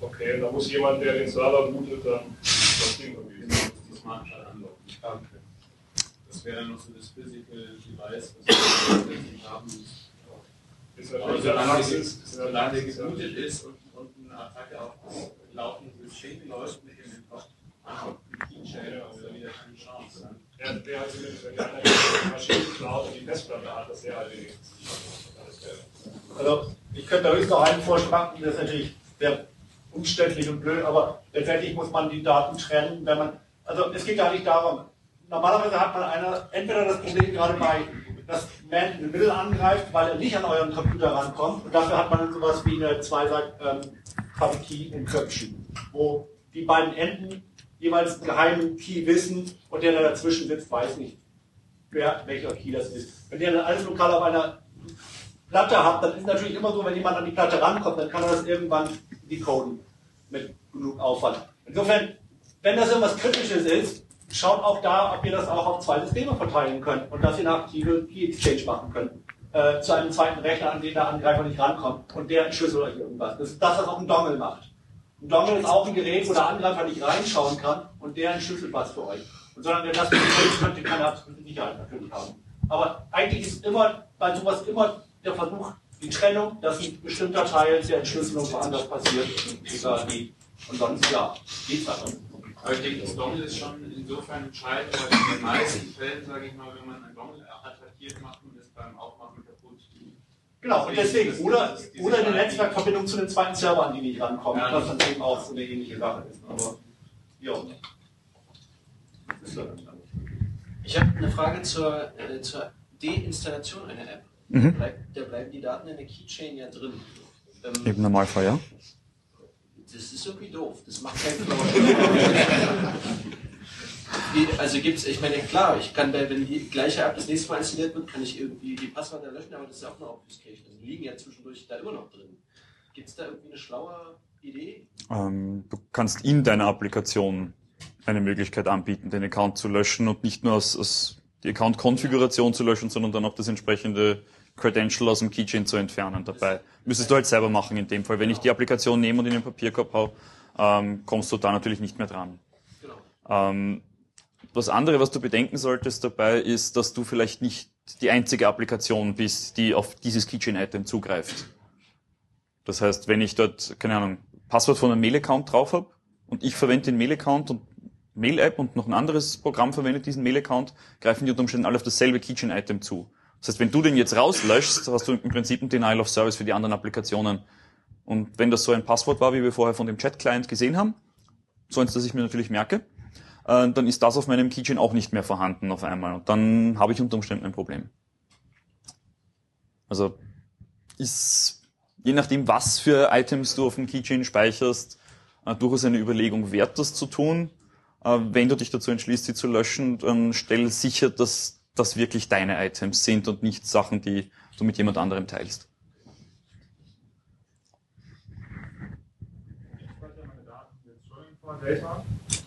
Okay, da muss jemand, der den Server bootet, dann das Ding irgendwie. Die Smart Okay. Wäre dann noch so das Physical Device, was wir haben. Also, solange, solange der gebootet ist und, und eine Attacke auf das laufende System läuft mit dem Keychain, also wieder keine Chance. Ja, der hat zumindest, wenn einer die Maschine klaut und die Festplatte hat, das wäre halt wenigstens. Also, ich könnte da höchstens noch einen Vorschlag machen, das ist natürlich sehr umständlich und blöd, aber letztendlich muss man die Daten trennen, wenn man also es geht gar nicht darum, normalerweise hat man einer, entweder das Problem gerade bei, dass Man in the Middle angreift, weil er nicht an euren Computer rankommt und dafür hat man sowas wie eine Zweiseit ähm, wo die beiden Enden jeweils einen geheimen Key wissen und der, der dazwischen sitzt, weiß nicht, wer, welcher Key das ist. Wenn ihr dann alles lokal auf einer Platte habt, dann ist natürlich immer so, wenn jemand an die Platte rankommt, dann kann er das irgendwann decoden mit genug Aufwand. Insofern wenn das irgendwas Kritisches ist, schaut auch da, ob ihr das auch auf zwei Systeme verteilen könnt und dass ihr eine aktive Key Exchange machen könnt. Äh, zu einem zweiten Rechner, an den der Angreifer nicht rankommt und der entschlüsselt euch irgendwas. Das ist das, was auch ein Dongle macht. Ein Dongle ist auch ein Gerät, wo der Angreifer nicht reinschauen kann und der entschlüsselt was für euch. Und sondern wer das nicht könnte, kann absolute Sicherheit natürlich haben. Aber eigentlich ist immer bei sowas immer der Versuch, die Trennung, dass ein bestimmter Teil der Entschlüsselung woanders passiert. Und sonst, ja, geht's halt. Aber ich denke, das Dongle ist schon insofern entscheidend, weil in den meisten Fällen, sage ich mal, wenn man ein Dongle attackiert, macht man das beim Aufmachen kaputt. Genau, und deswegen, oder, oder eine Netzwerkverbindung zu den zweiten Server, an die nicht rankommen, ja, was dann eben auch so eine ähnliche Sache ist. Aber, ja. Ich habe eine Frage zur, äh, zur Deinstallation einer App. Mhm. da bleiben die Daten in der Keychain ja drin. Ähm, Im Normalfall, ja das ist irgendwie doof. Das macht keinen Flow. also gibt es, ich meine, klar, ich kann wenn die gleiche App das nächste Mal installiert wird, kann ich irgendwie die Passwörter löschen, aber das ist ja auch eine Obfuscation. Also die liegen ja zwischendurch da immer noch drin. Gibt es da irgendwie eine schlaue Idee? Ähm, du kannst in deiner Applikation eine Möglichkeit anbieten, den Account zu löschen und nicht nur aus, aus die Account-Konfiguration zu löschen, sondern dann auch das entsprechende Credential aus dem Keychain zu entfernen dabei. Müsstest du halt selber machen in dem Fall. Wenn ich die Applikation nehme und in den Papierkorb hau, ähm, kommst du da natürlich nicht mehr dran. Genau. Ähm, das andere, was du bedenken solltest dabei, ist, dass du vielleicht nicht die einzige Applikation bist, die auf dieses Keychain-Item zugreift. Das heißt, wenn ich dort, keine Ahnung, Passwort von einem Mail-Account drauf habe und ich verwende den Mail-Account und Mail-App und noch ein anderes Programm verwendet diesen Mail-Account, greifen die unter Umständen alle auf dasselbe Keychain-Item zu. Das heißt, wenn du den jetzt rauslöschst, hast du im Prinzip ein Denial of Service für die anderen Applikationen. Und wenn das so ein Passwort war, wie wir vorher von dem Chat-Client gesehen haben, so eins, das ich mir natürlich merke, äh, dann ist das auf meinem Keychain auch nicht mehr vorhanden auf einmal. Und dann habe ich unter Umständen ein Problem. Also ist, je nachdem, was für Items du auf dem Keychain speicherst, äh, durchaus eine Überlegung wert, das zu tun. Äh, wenn du dich dazu entschließt, sie zu löschen, dann stell sicher, dass das wirklich deine Items sind und nicht Sachen, die du mit jemand anderem teilst.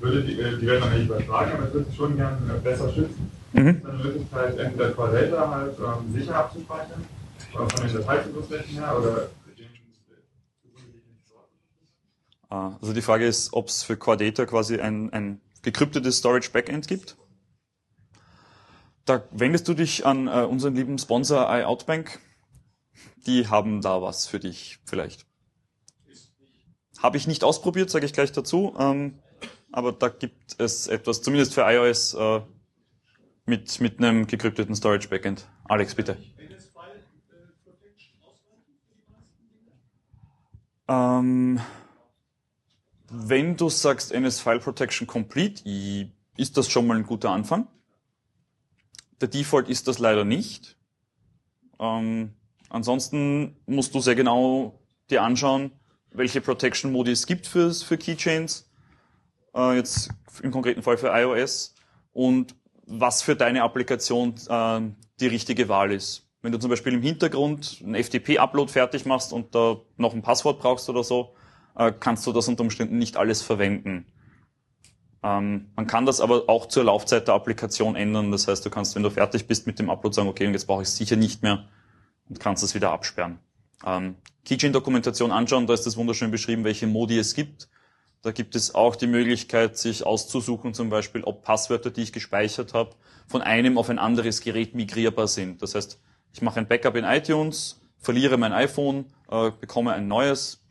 Würde die, äh, die werden dann nicht übertragen, aber ich würde es schon gerne besser schützen. Mhm. Eine Möglichkeit, entweder Core Data halt ähm, sicher abzuspeichern, oder von den Dateizugriffsrechten her, oder Ah, Also die Frage ist, ob es für Core Data quasi ein, ein gekryptetes Storage Backend gibt. Da wendest du dich an äh, unseren lieben Sponsor iOutbank. Die haben da was für dich vielleicht. Habe ich nicht ausprobiert, sage ich gleich dazu. Ähm, aber da gibt es etwas, zumindest für iOS, äh, mit, mit einem gekrypteten Storage Backend. Alex, bitte. Ähm, wenn du sagst NS File Protection Complete, ist das schon mal ein guter Anfang. Der Default ist das leider nicht. Ähm, ansonsten musst du sehr genau dir anschauen, welche Protection Modi es gibt für, für Keychains, äh, jetzt im konkreten Fall für iOS und was für deine Applikation äh, die richtige Wahl ist. Wenn du zum Beispiel im Hintergrund einen FTP-Upload fertig machst und da noch ein Passwort brauchst oder so, äh, kannst du das unter Umständen nicht alles verwenden. Ähm, man kann das aber auch zur Laufzeit der Applikation ändern. Das heißt, du kannst, wenn du fertig bist mit dem Upload, sagen, okay, und jetzt brauche ich es sicher nicht mehr und kannst es wieder absperren. Ähm, Keychain-Dokumentation anschauen, da ist das wunderschön beschrieben, welche Modi es gibt. Da gibt es auch die Möglichkeit, sich auszusuchen, zum Beispiel, ob Passwörter, die ich gespeichert habe, von einem auf ein anderes Gerät migrierbar sind. Das heißt, ich mache ein Backup in iTunes, verliere mein iPhone, äh, bekomme ein neues,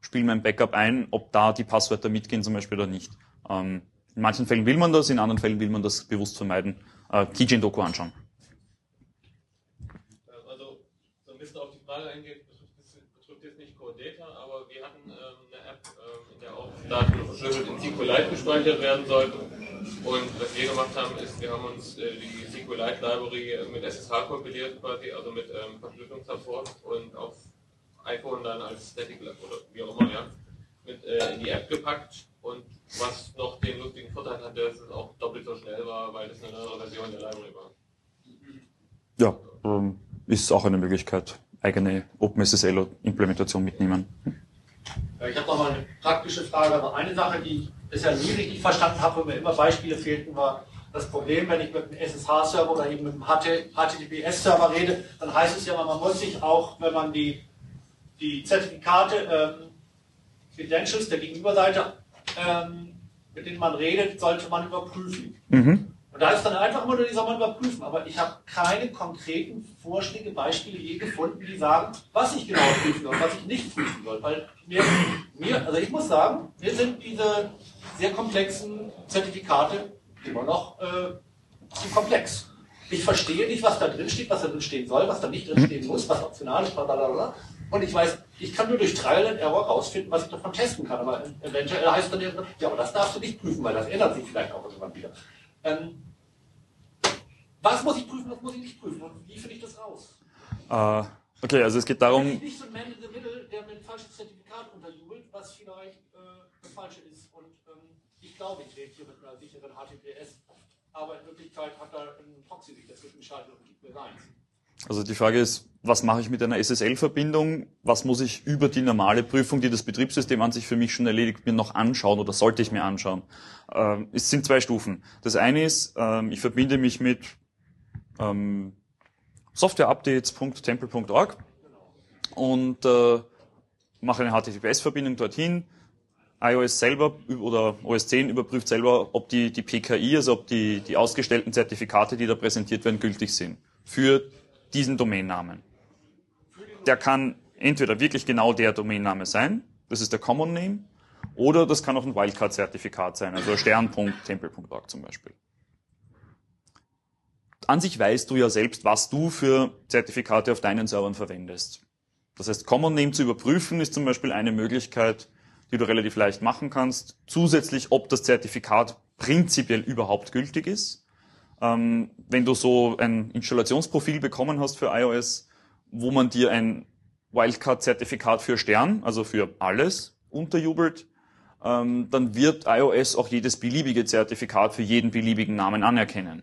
spiele mein Backup ein, ob da die Passwörter mitgehen zum Beispiel oder nicht. Ähm, in manchen Fällen will man das, in anderen Fällen will man das bewusst vermeiden. Äh, Keychain-Doku anschauen. Also, so ein bisschen auf die Frage eingehen, betrifft, betrifft jetzt nicht Core Data, aber wir hatten ähm, eine App, ähm, in der auch Daten verschlüsselt in SQLite gespeichert werden sollten. Und was wir gemacht haben, ist, wir haben uns äh, die SQLite Library mit SSH kompiliert quasi, also mit ähm, Verschlüsselungssupport und auf iPhone dann als Static oder wie auch immer, ja, mit äh, in die App gepackt. Und was noch den lustigen Vorteil hatte, dass es auch doppelt so schnell war, weil es eine andere Version der Library war. Ja, ähm, ist auch eine Möglichkeit, eigene OpenSSL-Implementation mitnehmen. Ich habe noch mal eine praktische Frage, aber eine Sache, die ich bisher nie richtig verstanden habe, wo mir immer Beispiele fehlten, war das Problem, wenn ich mit einem SSH-Server oder eben mit einem HTTPS-Server rede, dann heißt es ja, immer, man muss sich auch, wenn man die, die Zertifikate, ähm, Credentials der Gegenüberseite, ähm, mit denen man redet, sollte man überprüfen. Mhm. Und da ist dann einfach immer nur, die soll man überprüfen. Aber ich habe keine konkreten Vorschläge, Beispiele je gefunden, die sagen, was ich genau prüfen soll, was ich nicht prüfen soll. Weil mir, mir, also ich muss sagen, mir sind diese sehr komplexen Zertifikate immer noch äh, zu komplex. Ich verstehe nicht, was da drin steht, was da drin stehen soll, was da nicht drin stehen muss, was optional ist, blablabla. Und ich weiß, ich kann nur durch Trial and Error rausfinden, was ich davon testen kann. Aber eventuell heißt dann irgendwann, ja, aber das darfst du nicht prüfen, weil das ändert sich vielleicht auch irgendwann wieder. Ähm, was muss ich prüfen, was muss ich nicht prüfen? Und wie finde ich das raus? Äh, okay, also es geht Bin ich darum, nicht so ein Man in the Middle, der mir ein falsches Zertifikat unterjubelt, was vielleicht äh, das falsche ist. Und ähm, ich glaube, ich rede hier mit einer sicheren HTTPS, aber in Wirklichkeit hat da ein Proxy sich dazwischen geschaltet und gibt mir seins. Also die Frage ist, was mache ich mit einer SSL-Verbindung? Was muss ich über die normale Prüfung, die das Betriebssystem an sich für mich schon erledigt, mir noch anschauen oder sollte ich mir anschauen? Ähm, es sind zwei Stufen. Das eine ist, ähm, ich verbinde mich mit ähm, softwareupdates.temple.org und äh, mache eine HTTPS-Verbindung dorthin. iOS selber oder OS 10 überprüft selber, ob die, die PKI, also ob die, die ausgestellten Zertifikate, die da präsentiert werden, gültig sind für diesen Domainnamen. Der kann entweder wirklich genau der Domainname sein, das ist der Common Name, oder das kann auch ein Wildcard-Zertifikat sein, also stern.temple.org zum Beispiel. An sich weißt du ja selbst, was du für Zertifikate auf deinen Servern verwendest. Das heißt, Common Name zu überprüfen ist zum Beispiel eine Möglichkeit, die du relativ leicht machen kannst. Zusätzlich, ob das Zertifikat prinzipiell überhaupt gültig ist. Ähm, wenn du so ein Installationsprofil bekommen hast für iOS, wo man dir ein Wildcard-Zertifikat für Stern, also für alles, unterjubelt, ähm, dann wird iOS auch jedes beliebige Zertifikat für jeden beliebigen Namen anerkennen,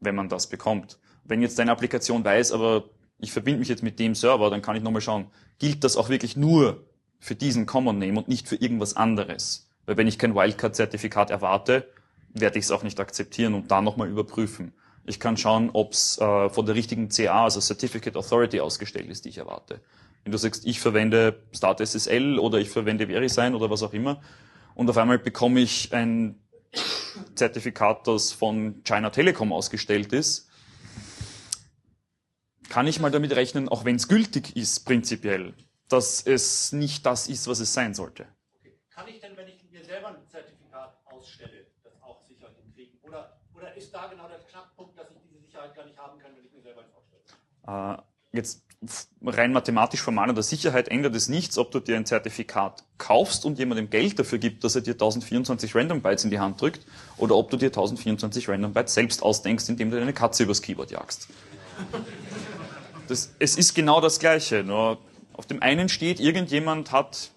wenn man das bekommt. Wenn jetzt deine Applikation weiß, aber ich verbinde mich jetzt mit dem Server, dann kann ich nochmal schauen, gilt das auch wirklich nur für diesen Common Name und nicht für irgendwas anderes? Weil wenn ich kein Wildcard-Zertifikat erwarte, werde ich es auch nicht akzeptieren und da nochmal überprüfen. Ich kann schauen, ob es äh, von der richtigen CA, also Certificate Authority, ausgestellt ist, die ich erwarte. Wenn du sagst, ich verwende Start SSL oder ich verwende VeriSign oder was auch immer, und auf einmal bekomme ich ein Zertifikat, das von China Telekom ausgestellt ist, kann ich mal damit rechnen, auch wenn es gültig ist, prinzipiell, dass es nicht das ist, was es sein sollte. Okay. Kann ich denn, wenn ich mir selber ein Zertifikat ausstelle, das auch sicher hinkriegen? Oder, oder ist da genau der Knackpunkt, dass ich diese Sicherheit gar nicht haben kann, wenn ich mir selber eins ausstelle? Äh, jetzt rein mathematisch formal an der Sicherheit ändert es nichts, ob du dir ein Zertifikat kaufst und jemandem Geld dafür gibt, dass er dir 1024 Random Bytes in die Hand drückt, oder ob du dir 1024 Random Bytes selbst ausdenkst, indem du deine Katze übers Keyboard jagst. Das, es ist genau das Gleiche, nur auf dem einen steht, irgendjemand hat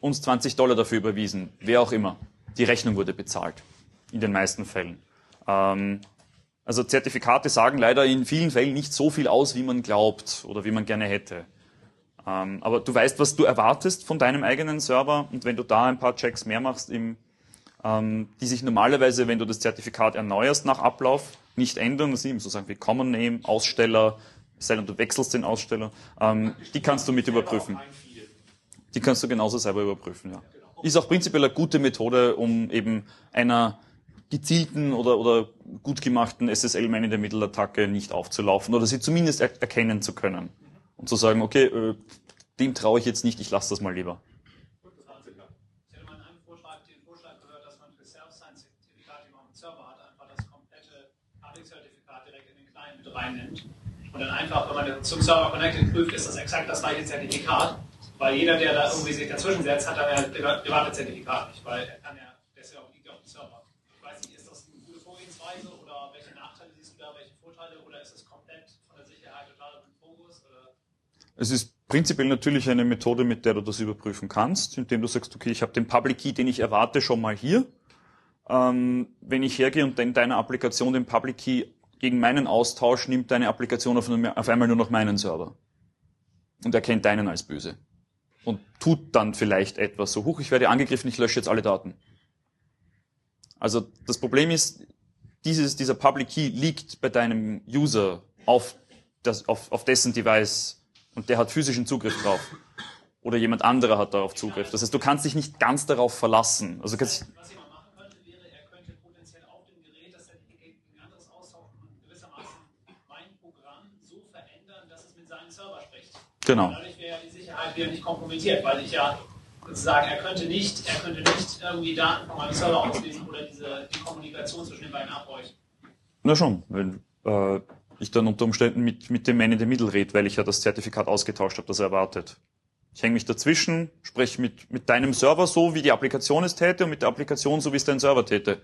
uns 20 Dollar dafür überwiesen, wer auch immer. Die Rechnung wurde bezahlt, in den meisten Fällen. Ähm, also Zertifikate sagen leider in vielen Fällen nicht so viel aus, wie man glaubt oder wie man gerne hätte. Ähm, aber du weißt, was du erwartest von deinem eigenen Server und wenn du da ein paar Checks mehr machst, im, ähm, die sich normalerweise, wenn du das Zertifikat erneuerst nach Ablauf, nicht ändern, das sind eben so Sachen wie Common Name, Aussteller, sei denn, du wechselst den Aussteller, ähm, die kannst du mit überprüfen. Die kannst du genauso selber überprüfen, ja. Ist auch prinzipiell eine gute Methode, um eben einer gezielten oder, oder gut gemachten SSL-Man-in-the-Middle-Attacke nicht aufzulaufen oder sie zumindest er erkennen zu können. Und zu sagen, okay, äh, dem traue ich jetzt nicht, ich lasse das mal lieber. Reinnimmt. Und dann einfach, wenn man zum Server connected prüft, ist das exakt das gleiche Zertifikat. Weil jeder, der da irgendwie sich dazwischen setzt, hat dann ja private Zertifikat nicht, weil er kann ja auch, liegt ja auf dem Server. Ich weiß nicht, ist das eine gute Vorgehensweise oder welche Nachteile siehst du da, welche Vorteile oder ist es komplett von der Sicherheit total im Fokus? Oder? Es ist prinzipiell natürlich eine Methode, mit der du das überprüfen kannst, indem du sagst, okay, ich habe den Public Key, den ich erwarte, schon mal hier. Ähm, wenn ich hergehe und in deiner Applikation den Public Key gegen meinen Austausch nimmt deine Applikation auf, auf einmal nur noch meinen Server und erkennt deinen als böse und tut dann vielleicht etwas so, hoch, ich werde angegriffen, ich lösche jetzt alle Daten. Also das Problem ist, dieses, dieser Public Key liegt bei deinem User auf, das, auf, auf dessen Device und der hat physischen Zugriff drauf. Oder jemand anderer hat darauf Zugriff. Das heißt, du kannst dich nicht ganz darauf verlassen. Also kannst, Was jemand machen könnte, wäre, er könnte potenziell auf dem Gerät das Zertifikat gegen ein anderes austauschen und gewissermaßen mein Programm so verändern, dass es mit seinem Server spricht. genau. Dadurch wäre die Sicherheit wieder nicht kompromittiert, weil ich ja sozusagen, er könnte nicht, er könnte nicht irgendwie Daten von meinem Server auslesen oder diese, die Kommunikation zwischen den beiden abbräuchten. Na schon, wenn äh, ich dann unter Umständen mit, mit dem Man in the Middle rede, weil ich ja das Zertifikat ausgetauscht habe, das er erwartet. Ich hänge mich dazwischen, spreche mit, mit deinem Server so, wie die Applikation es täte und mit der Applikation so, wie es dein Server täte.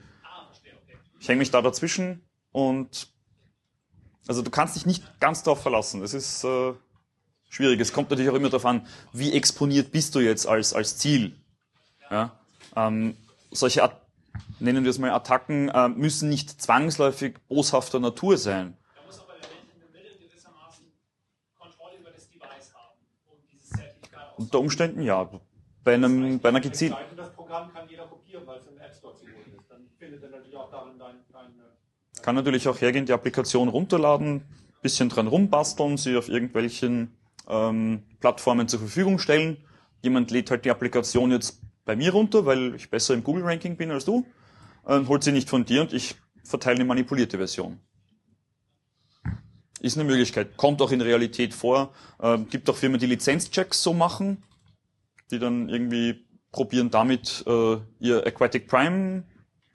Ich hänge mich da dazwischen und also du kannst dich nicht ganz darauf verlassen. Das ist äh, schwierig. Es kommt natürlich auch immer darauf an, wie exponiert bist du jetzt als, als Ziel. Ja? Ähm, solche, At nennen wir es mal Attacken, äh, müssen nicht zwangsläufig boshafter Natur sein. Da muss aber der Mensch in der Mitte gewissermaßen Unter Umständen ja. Bei, einem, bei einer gezielten... Das Programm kann jeder kopieren, weil es im App Store zu holen ist. Dann findet er natürlich auch darin dein... dein kann natürlich auch hergehen, die Applikation runterladen, bisschen dran rumbasteln, sie auf irgendwelchen ähm, Plattformen zur Verfügung stellen. Jemand lädt halt die Applikation jetzt bei mir runter, weil ich besser im Google-Ranking bin als du, äh, holt sie nicht von dir und ich verteile eine manipulierte Version. Ist eine Möglichkeit. Kommt auch in Realität vor. Äh, gibt auch Firmen, die Lizenzchecks so machen, die dann irgendwie probieren damit äh, ihr Aquatic Prime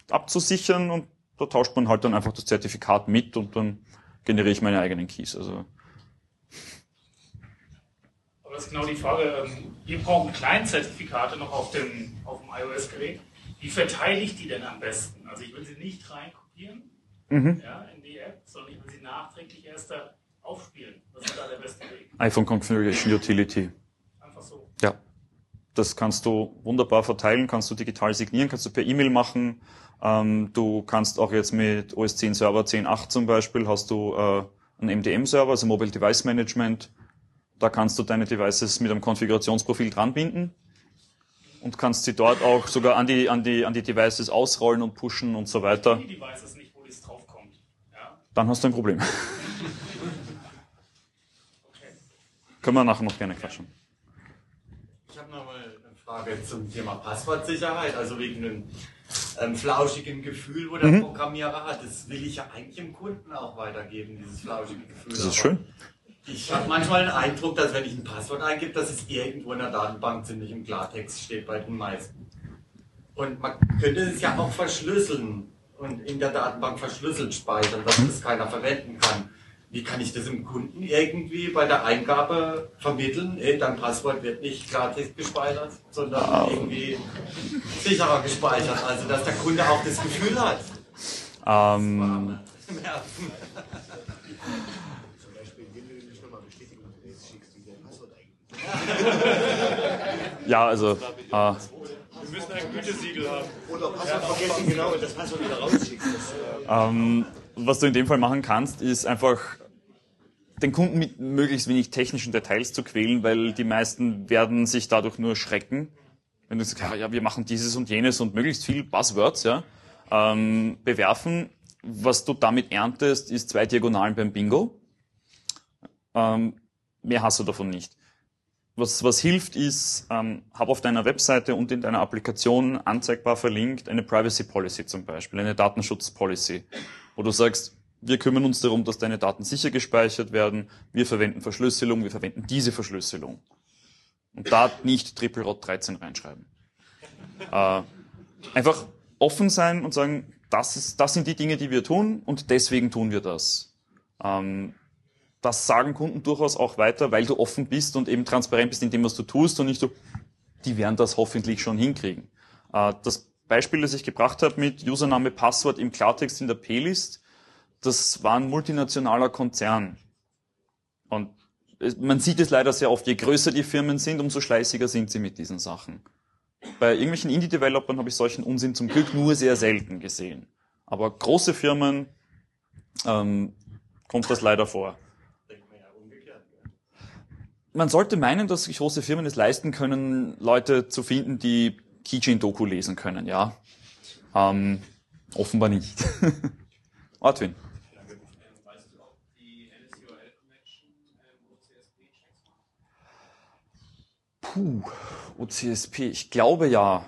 abzusichern und da tauscht man halt dann einfach das Zertifikat mit und dann generiere ich meine eigenen Keys. Also Aber das ist genau die Frage. Ähm, wir brauchen Kleinzertifikate noch auf dem, auf dem iOS-Gerät. Wie verteile ich die denn am besten? Also ich will sie nicht reinkopieren mhm. ja, in die App, sondern ich nachträglich erst da aufspielen. Was ist da der beste Weg? iPhone Configuration Utility. Einfach so. Ja. Das kannst du wunderbar verteilen, kannst du digital signieren, kannst du per E-Mail machen. Ähm, du kannst auch jetzt mit OS 10 Server 10.8 zum Beispiel, hast du äh, einen MDM-Server, also Mobile Device Management. Da kannst du deine Devices mit einem Konfigurationsprofil dranbinden und kannst sie dort auch sogar an die, an die, an die Devices ausrollen und pushen und so weiter. Die Devices nicht, wo das draufkommt. Dann hast du ein Problem. okay. Können wir nachher noch gerne quatschen. Ich habe noch mal eine Frage zum Thema Passwortsicherheit, also wegen einem ähm, flauschigen Gefühl, wo der mhm. Programmierer hat. Das will ich ja eigentlich dem Kunden auch weitergeben, dieses flauschige Gefühl. Das ist Aber schön. Ich habe manchmal den Eindruck, dass wenn ich ein Passwort eingebe, dass es irgendwo in der Datenbank ziemlich im Klartext steht bei den meisten. Und man könnte es ja auch verschlüsseln und in der Datenbank verschlüsselt speichern, dass das keiner verwenden kann. Wie kann ich das dem Kunden irgendwie bei der Eingabe vermitteln? Ey, dein Passwort wird nicht Klartext gespeichert, sondern irgendwie sicherer gespeichert. Also, dass der Kunde auch das Gefühl hat. Ähm, ja, also. Äh, müssen ein Gütesiegel haben. Oder Passwort vergessen, genau, das Passwort wieder rausschicken. Ähm, was du in dem Fall machen kannst, ist einfach den Kunden mit möglichst wenig technischen Details zu quälen, weil die meisten werden sich dadurch nur schrecken. Wenn du sagst, ja, wir machen dieses und jenes und möglichst viel Buzzwords, ja, ähm, bewerfen. Was du damit erntest, ist zwei Diagonalen beim Bingo. Ähm, mehr hast du davon nicht. Was, was hilft ist, ähm, hab auf deiner Webseite und in deiner Applikation anzeigbar verlinkt eine Privacy Policy zum Beispiel, eine Datenschutz Policy, wo du sagst, wir kümmern uns darum, dass deine Daten sicher gespeichert werden, wir verwenden Verschlüsselung, wir verwenden diese Verschlüsselung. Und da nicht Triple Rot 13 reinschreiben. Äh, einfach offen sein und sagen, das, ist, das sind die Dinge, die wir tun und deswegen tun wir das. Ähm, das sagen Kunden durchaus auch weiter, weil du offen bist und eben transparent bist in dem, was du tust und nicht so, die werden das hoffentlich schon hinkriegen. Äh, das Beispiel, das ich gebracht habe mit Username, Passwort im Klartext in der P-List, das war ein multinationaler Konzern. Und man sieht es leider sehr oft, je größer die Firmen sind, umso schleißiger sind sie mit diesen Sachen. Bei irgendwelchen Indie-Developern habe ich solchen Unsinn zum Glück nur sehr selten gesehen. Aber große Firmen ähm, kommt das leider vor man sollte meinen, dass sich große Firmen es leisten können, Leute zu finden, die Keychain-Doku lesen können, ja. Ähm, offenbar nicht. Ortwin. Puh, OCSP, ich glaube ja.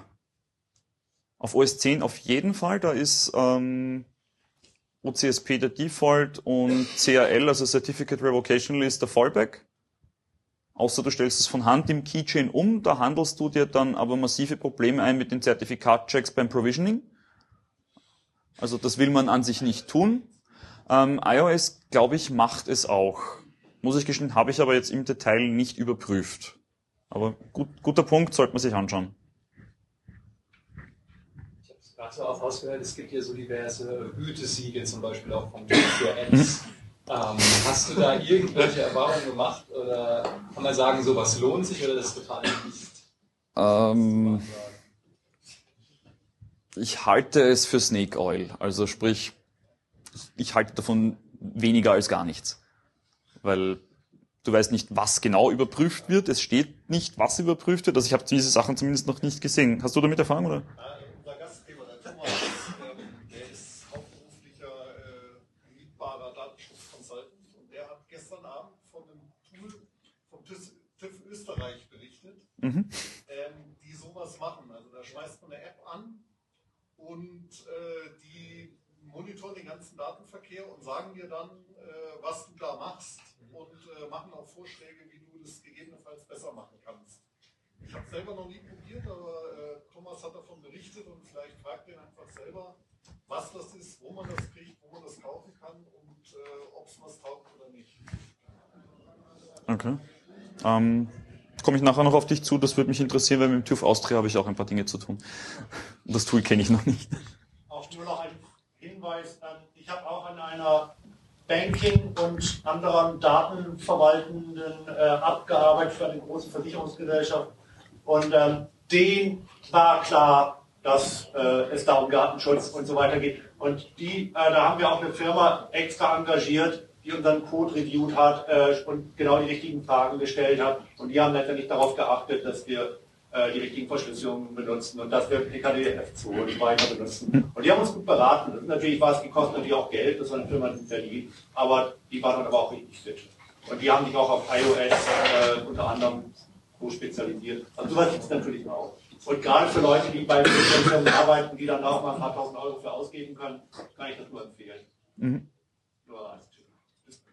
Auf OS 10 auf jeden Fall, da ist ähm, OCSP der Default und CRL, also Certificate Revocation List, der Fallback außer du stellst es von Hand im Keychain um, da handelst du dir dann aber massive Probleme ein mit den Zertifikatchecks beim Provisioning. Also das will man an sich nicht tun. Ähm, iOS, glaube ich, macht es auch. Muss ich gestehen, habe ich aber jetzt im Detail nicht überprüft. Aber gut, guter Punkt, sollte man sich anschauen. Ich habe es gerade so auch rausgehört, es gibt hier so diverse Gütesiegel, zum Beispiel auch von für Apps. Ähm, hast du da irgendwelche Erfahrungen gemacht oder kann man sagen, sowas lohnt sich oder das ist total nicht? Ähm, ich halte es für Snake Oil. Also sprich, ich halte davon weniger als gar nichts. Weil du weißt nicht, was genau überprüft wird. Es steht nicht, was überprüft wird. Also ich habe diese Sachen zumindest noch nicht gesehen. Hast du damit Erfahrung oder? Unser Gastgeber, der Thomas, ähm, der ist hauptberuflicher äh, mietbarer Datenschutzconsultant und der hat gestern Abend von einem Tool vom TÜV, TÜV Österreich berichtet, Mhm. ähm, die sowas machen. Also da schmeißt man eine App an und äh, die monitoren den ganzen Datenverkehr und sagen dir dann, äh, was du da machst und äh, machen auch Vorschläge, wie du das gegebenenfalls besser machen kannst. Ich habe es selber noch nie probiert, aber äh, Thomas hat davon berichtet und vielleicht fragt ihn einfach selber, was das ist, wo man das kriegt, wo man das kaufen kann und äh, ob es was taugt oder nicht. Okay. Ähm, Komme ich nachher noch auf dich zu, das würde mich interessieren, weil mit dem TÜV Austria habe ich auch ein paar Dinge zu tun. Das Tool kenne ich noch nicht. Auch nur noch ein Hinweis, ähm, ich habe auch an einer Banking und anderen datenverwaltenden äh, abgearbeitet für eine große Versicherungsgesellschaft. Und ähm, denen war klar, dass äh, es da um Datenschutz und so weiter geht. Und die, äh, da haben wir auch eine Firma extra engagiert, die unseren Code reviewed hat äh, und genau die richtigen Fragen gestellt hat. Und die haben letztendlich darauf geachtet, dass wir äh, die richtigen Verschlüsselungen benutzen und dass wir PKDF2 und weiter benutzen. Und die haben uns gut beraten. Und natürlich war es, die kosten natürlich auch Geld, das war eine Firma in Berlin, aber die waren dann aber auch richtig fit. Und die haben sich auch auf iOS äh, unter anderem so spezialisiert. Also sowas gibt es natürlich auch. Und gerade für Leute, die bei Firmen arbeiten, die dann auch mal ein paar tausend Euro für ausgeben können, kann ich das nur empfehlen. Mhm. Nur als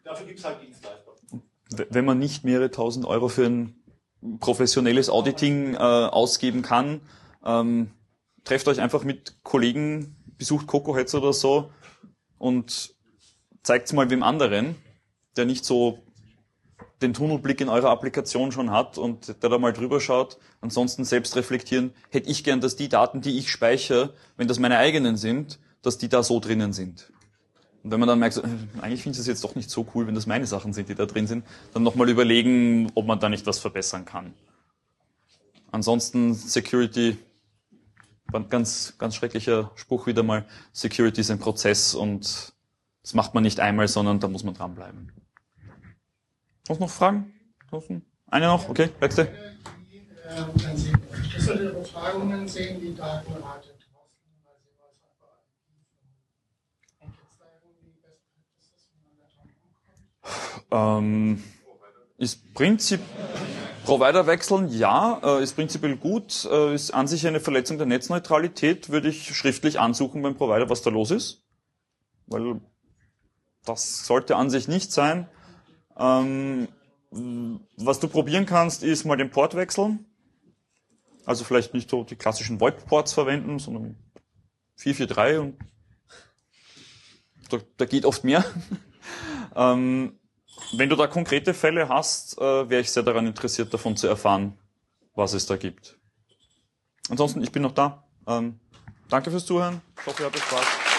dafür gibt es halt Dienstleister. Wenn man nicht mehrere tausend Euro für ein professionelles Auditing äh, ausgeben kann, ähm, trefft euch einfach mit Kollegen, besucht Cocoheads oder so und zeigt mal wem anderen, der nicht so den Tunnelblick in eurer Applikation schon hat und der da mal drüber schaut. Ansonsten selbst reflektieren, hätte ich gern, dass die Daten, die ich speichere, wenn das meine eigenen sind, dass die da so drinnen sind. Und wenn man dann merkt, äh, eigentlich finde ich es jetzt doch nicht so cool, wenn das meine Sachen sind, die da drin sind, dann nochmal überlegen, ob man da nicht was verbessern kann. Ansonsten Security, ganz, ganz schrecklicher Spruch wieder mal, Security ist ein Prozess und das macht man nicht einmal, sondern da muss man dranbleiben. Hast du noch Fragen? Eine noch? Okay, letzte. Ähm, Sie verschlüsselte Übertragungen sehen, die Datenrate draußen, weil Sie was einfach Und gibt es da irgendwie Best Practices, wie man da dran kommt? Ähm, ist Prinzip Provider wechseln, ja, äh, ist prinzipiell gut, äh, ist an sich eine Verletzung der Netzneutralität, würde ich schriftlich ansuchen beim Provider, was da los ist. Weil das sollte an sich nicht sein. Ähm, was du probieren kannst, ist mal den Port wechseln. Also vielleicht nicht so die klassischen VoIP-Ports verwenden, sondern 443 und da, da geht oft mehr. ähm, wenn du da konkrete Fälle hast, äh, wäre ich sehr daran interessiert, davon zu erfahren, was es da gibt. Ansonsten, ich bin noch da. Ähm, danke fürs Zuhören. Ich hoffe, ihr hattet Spaß.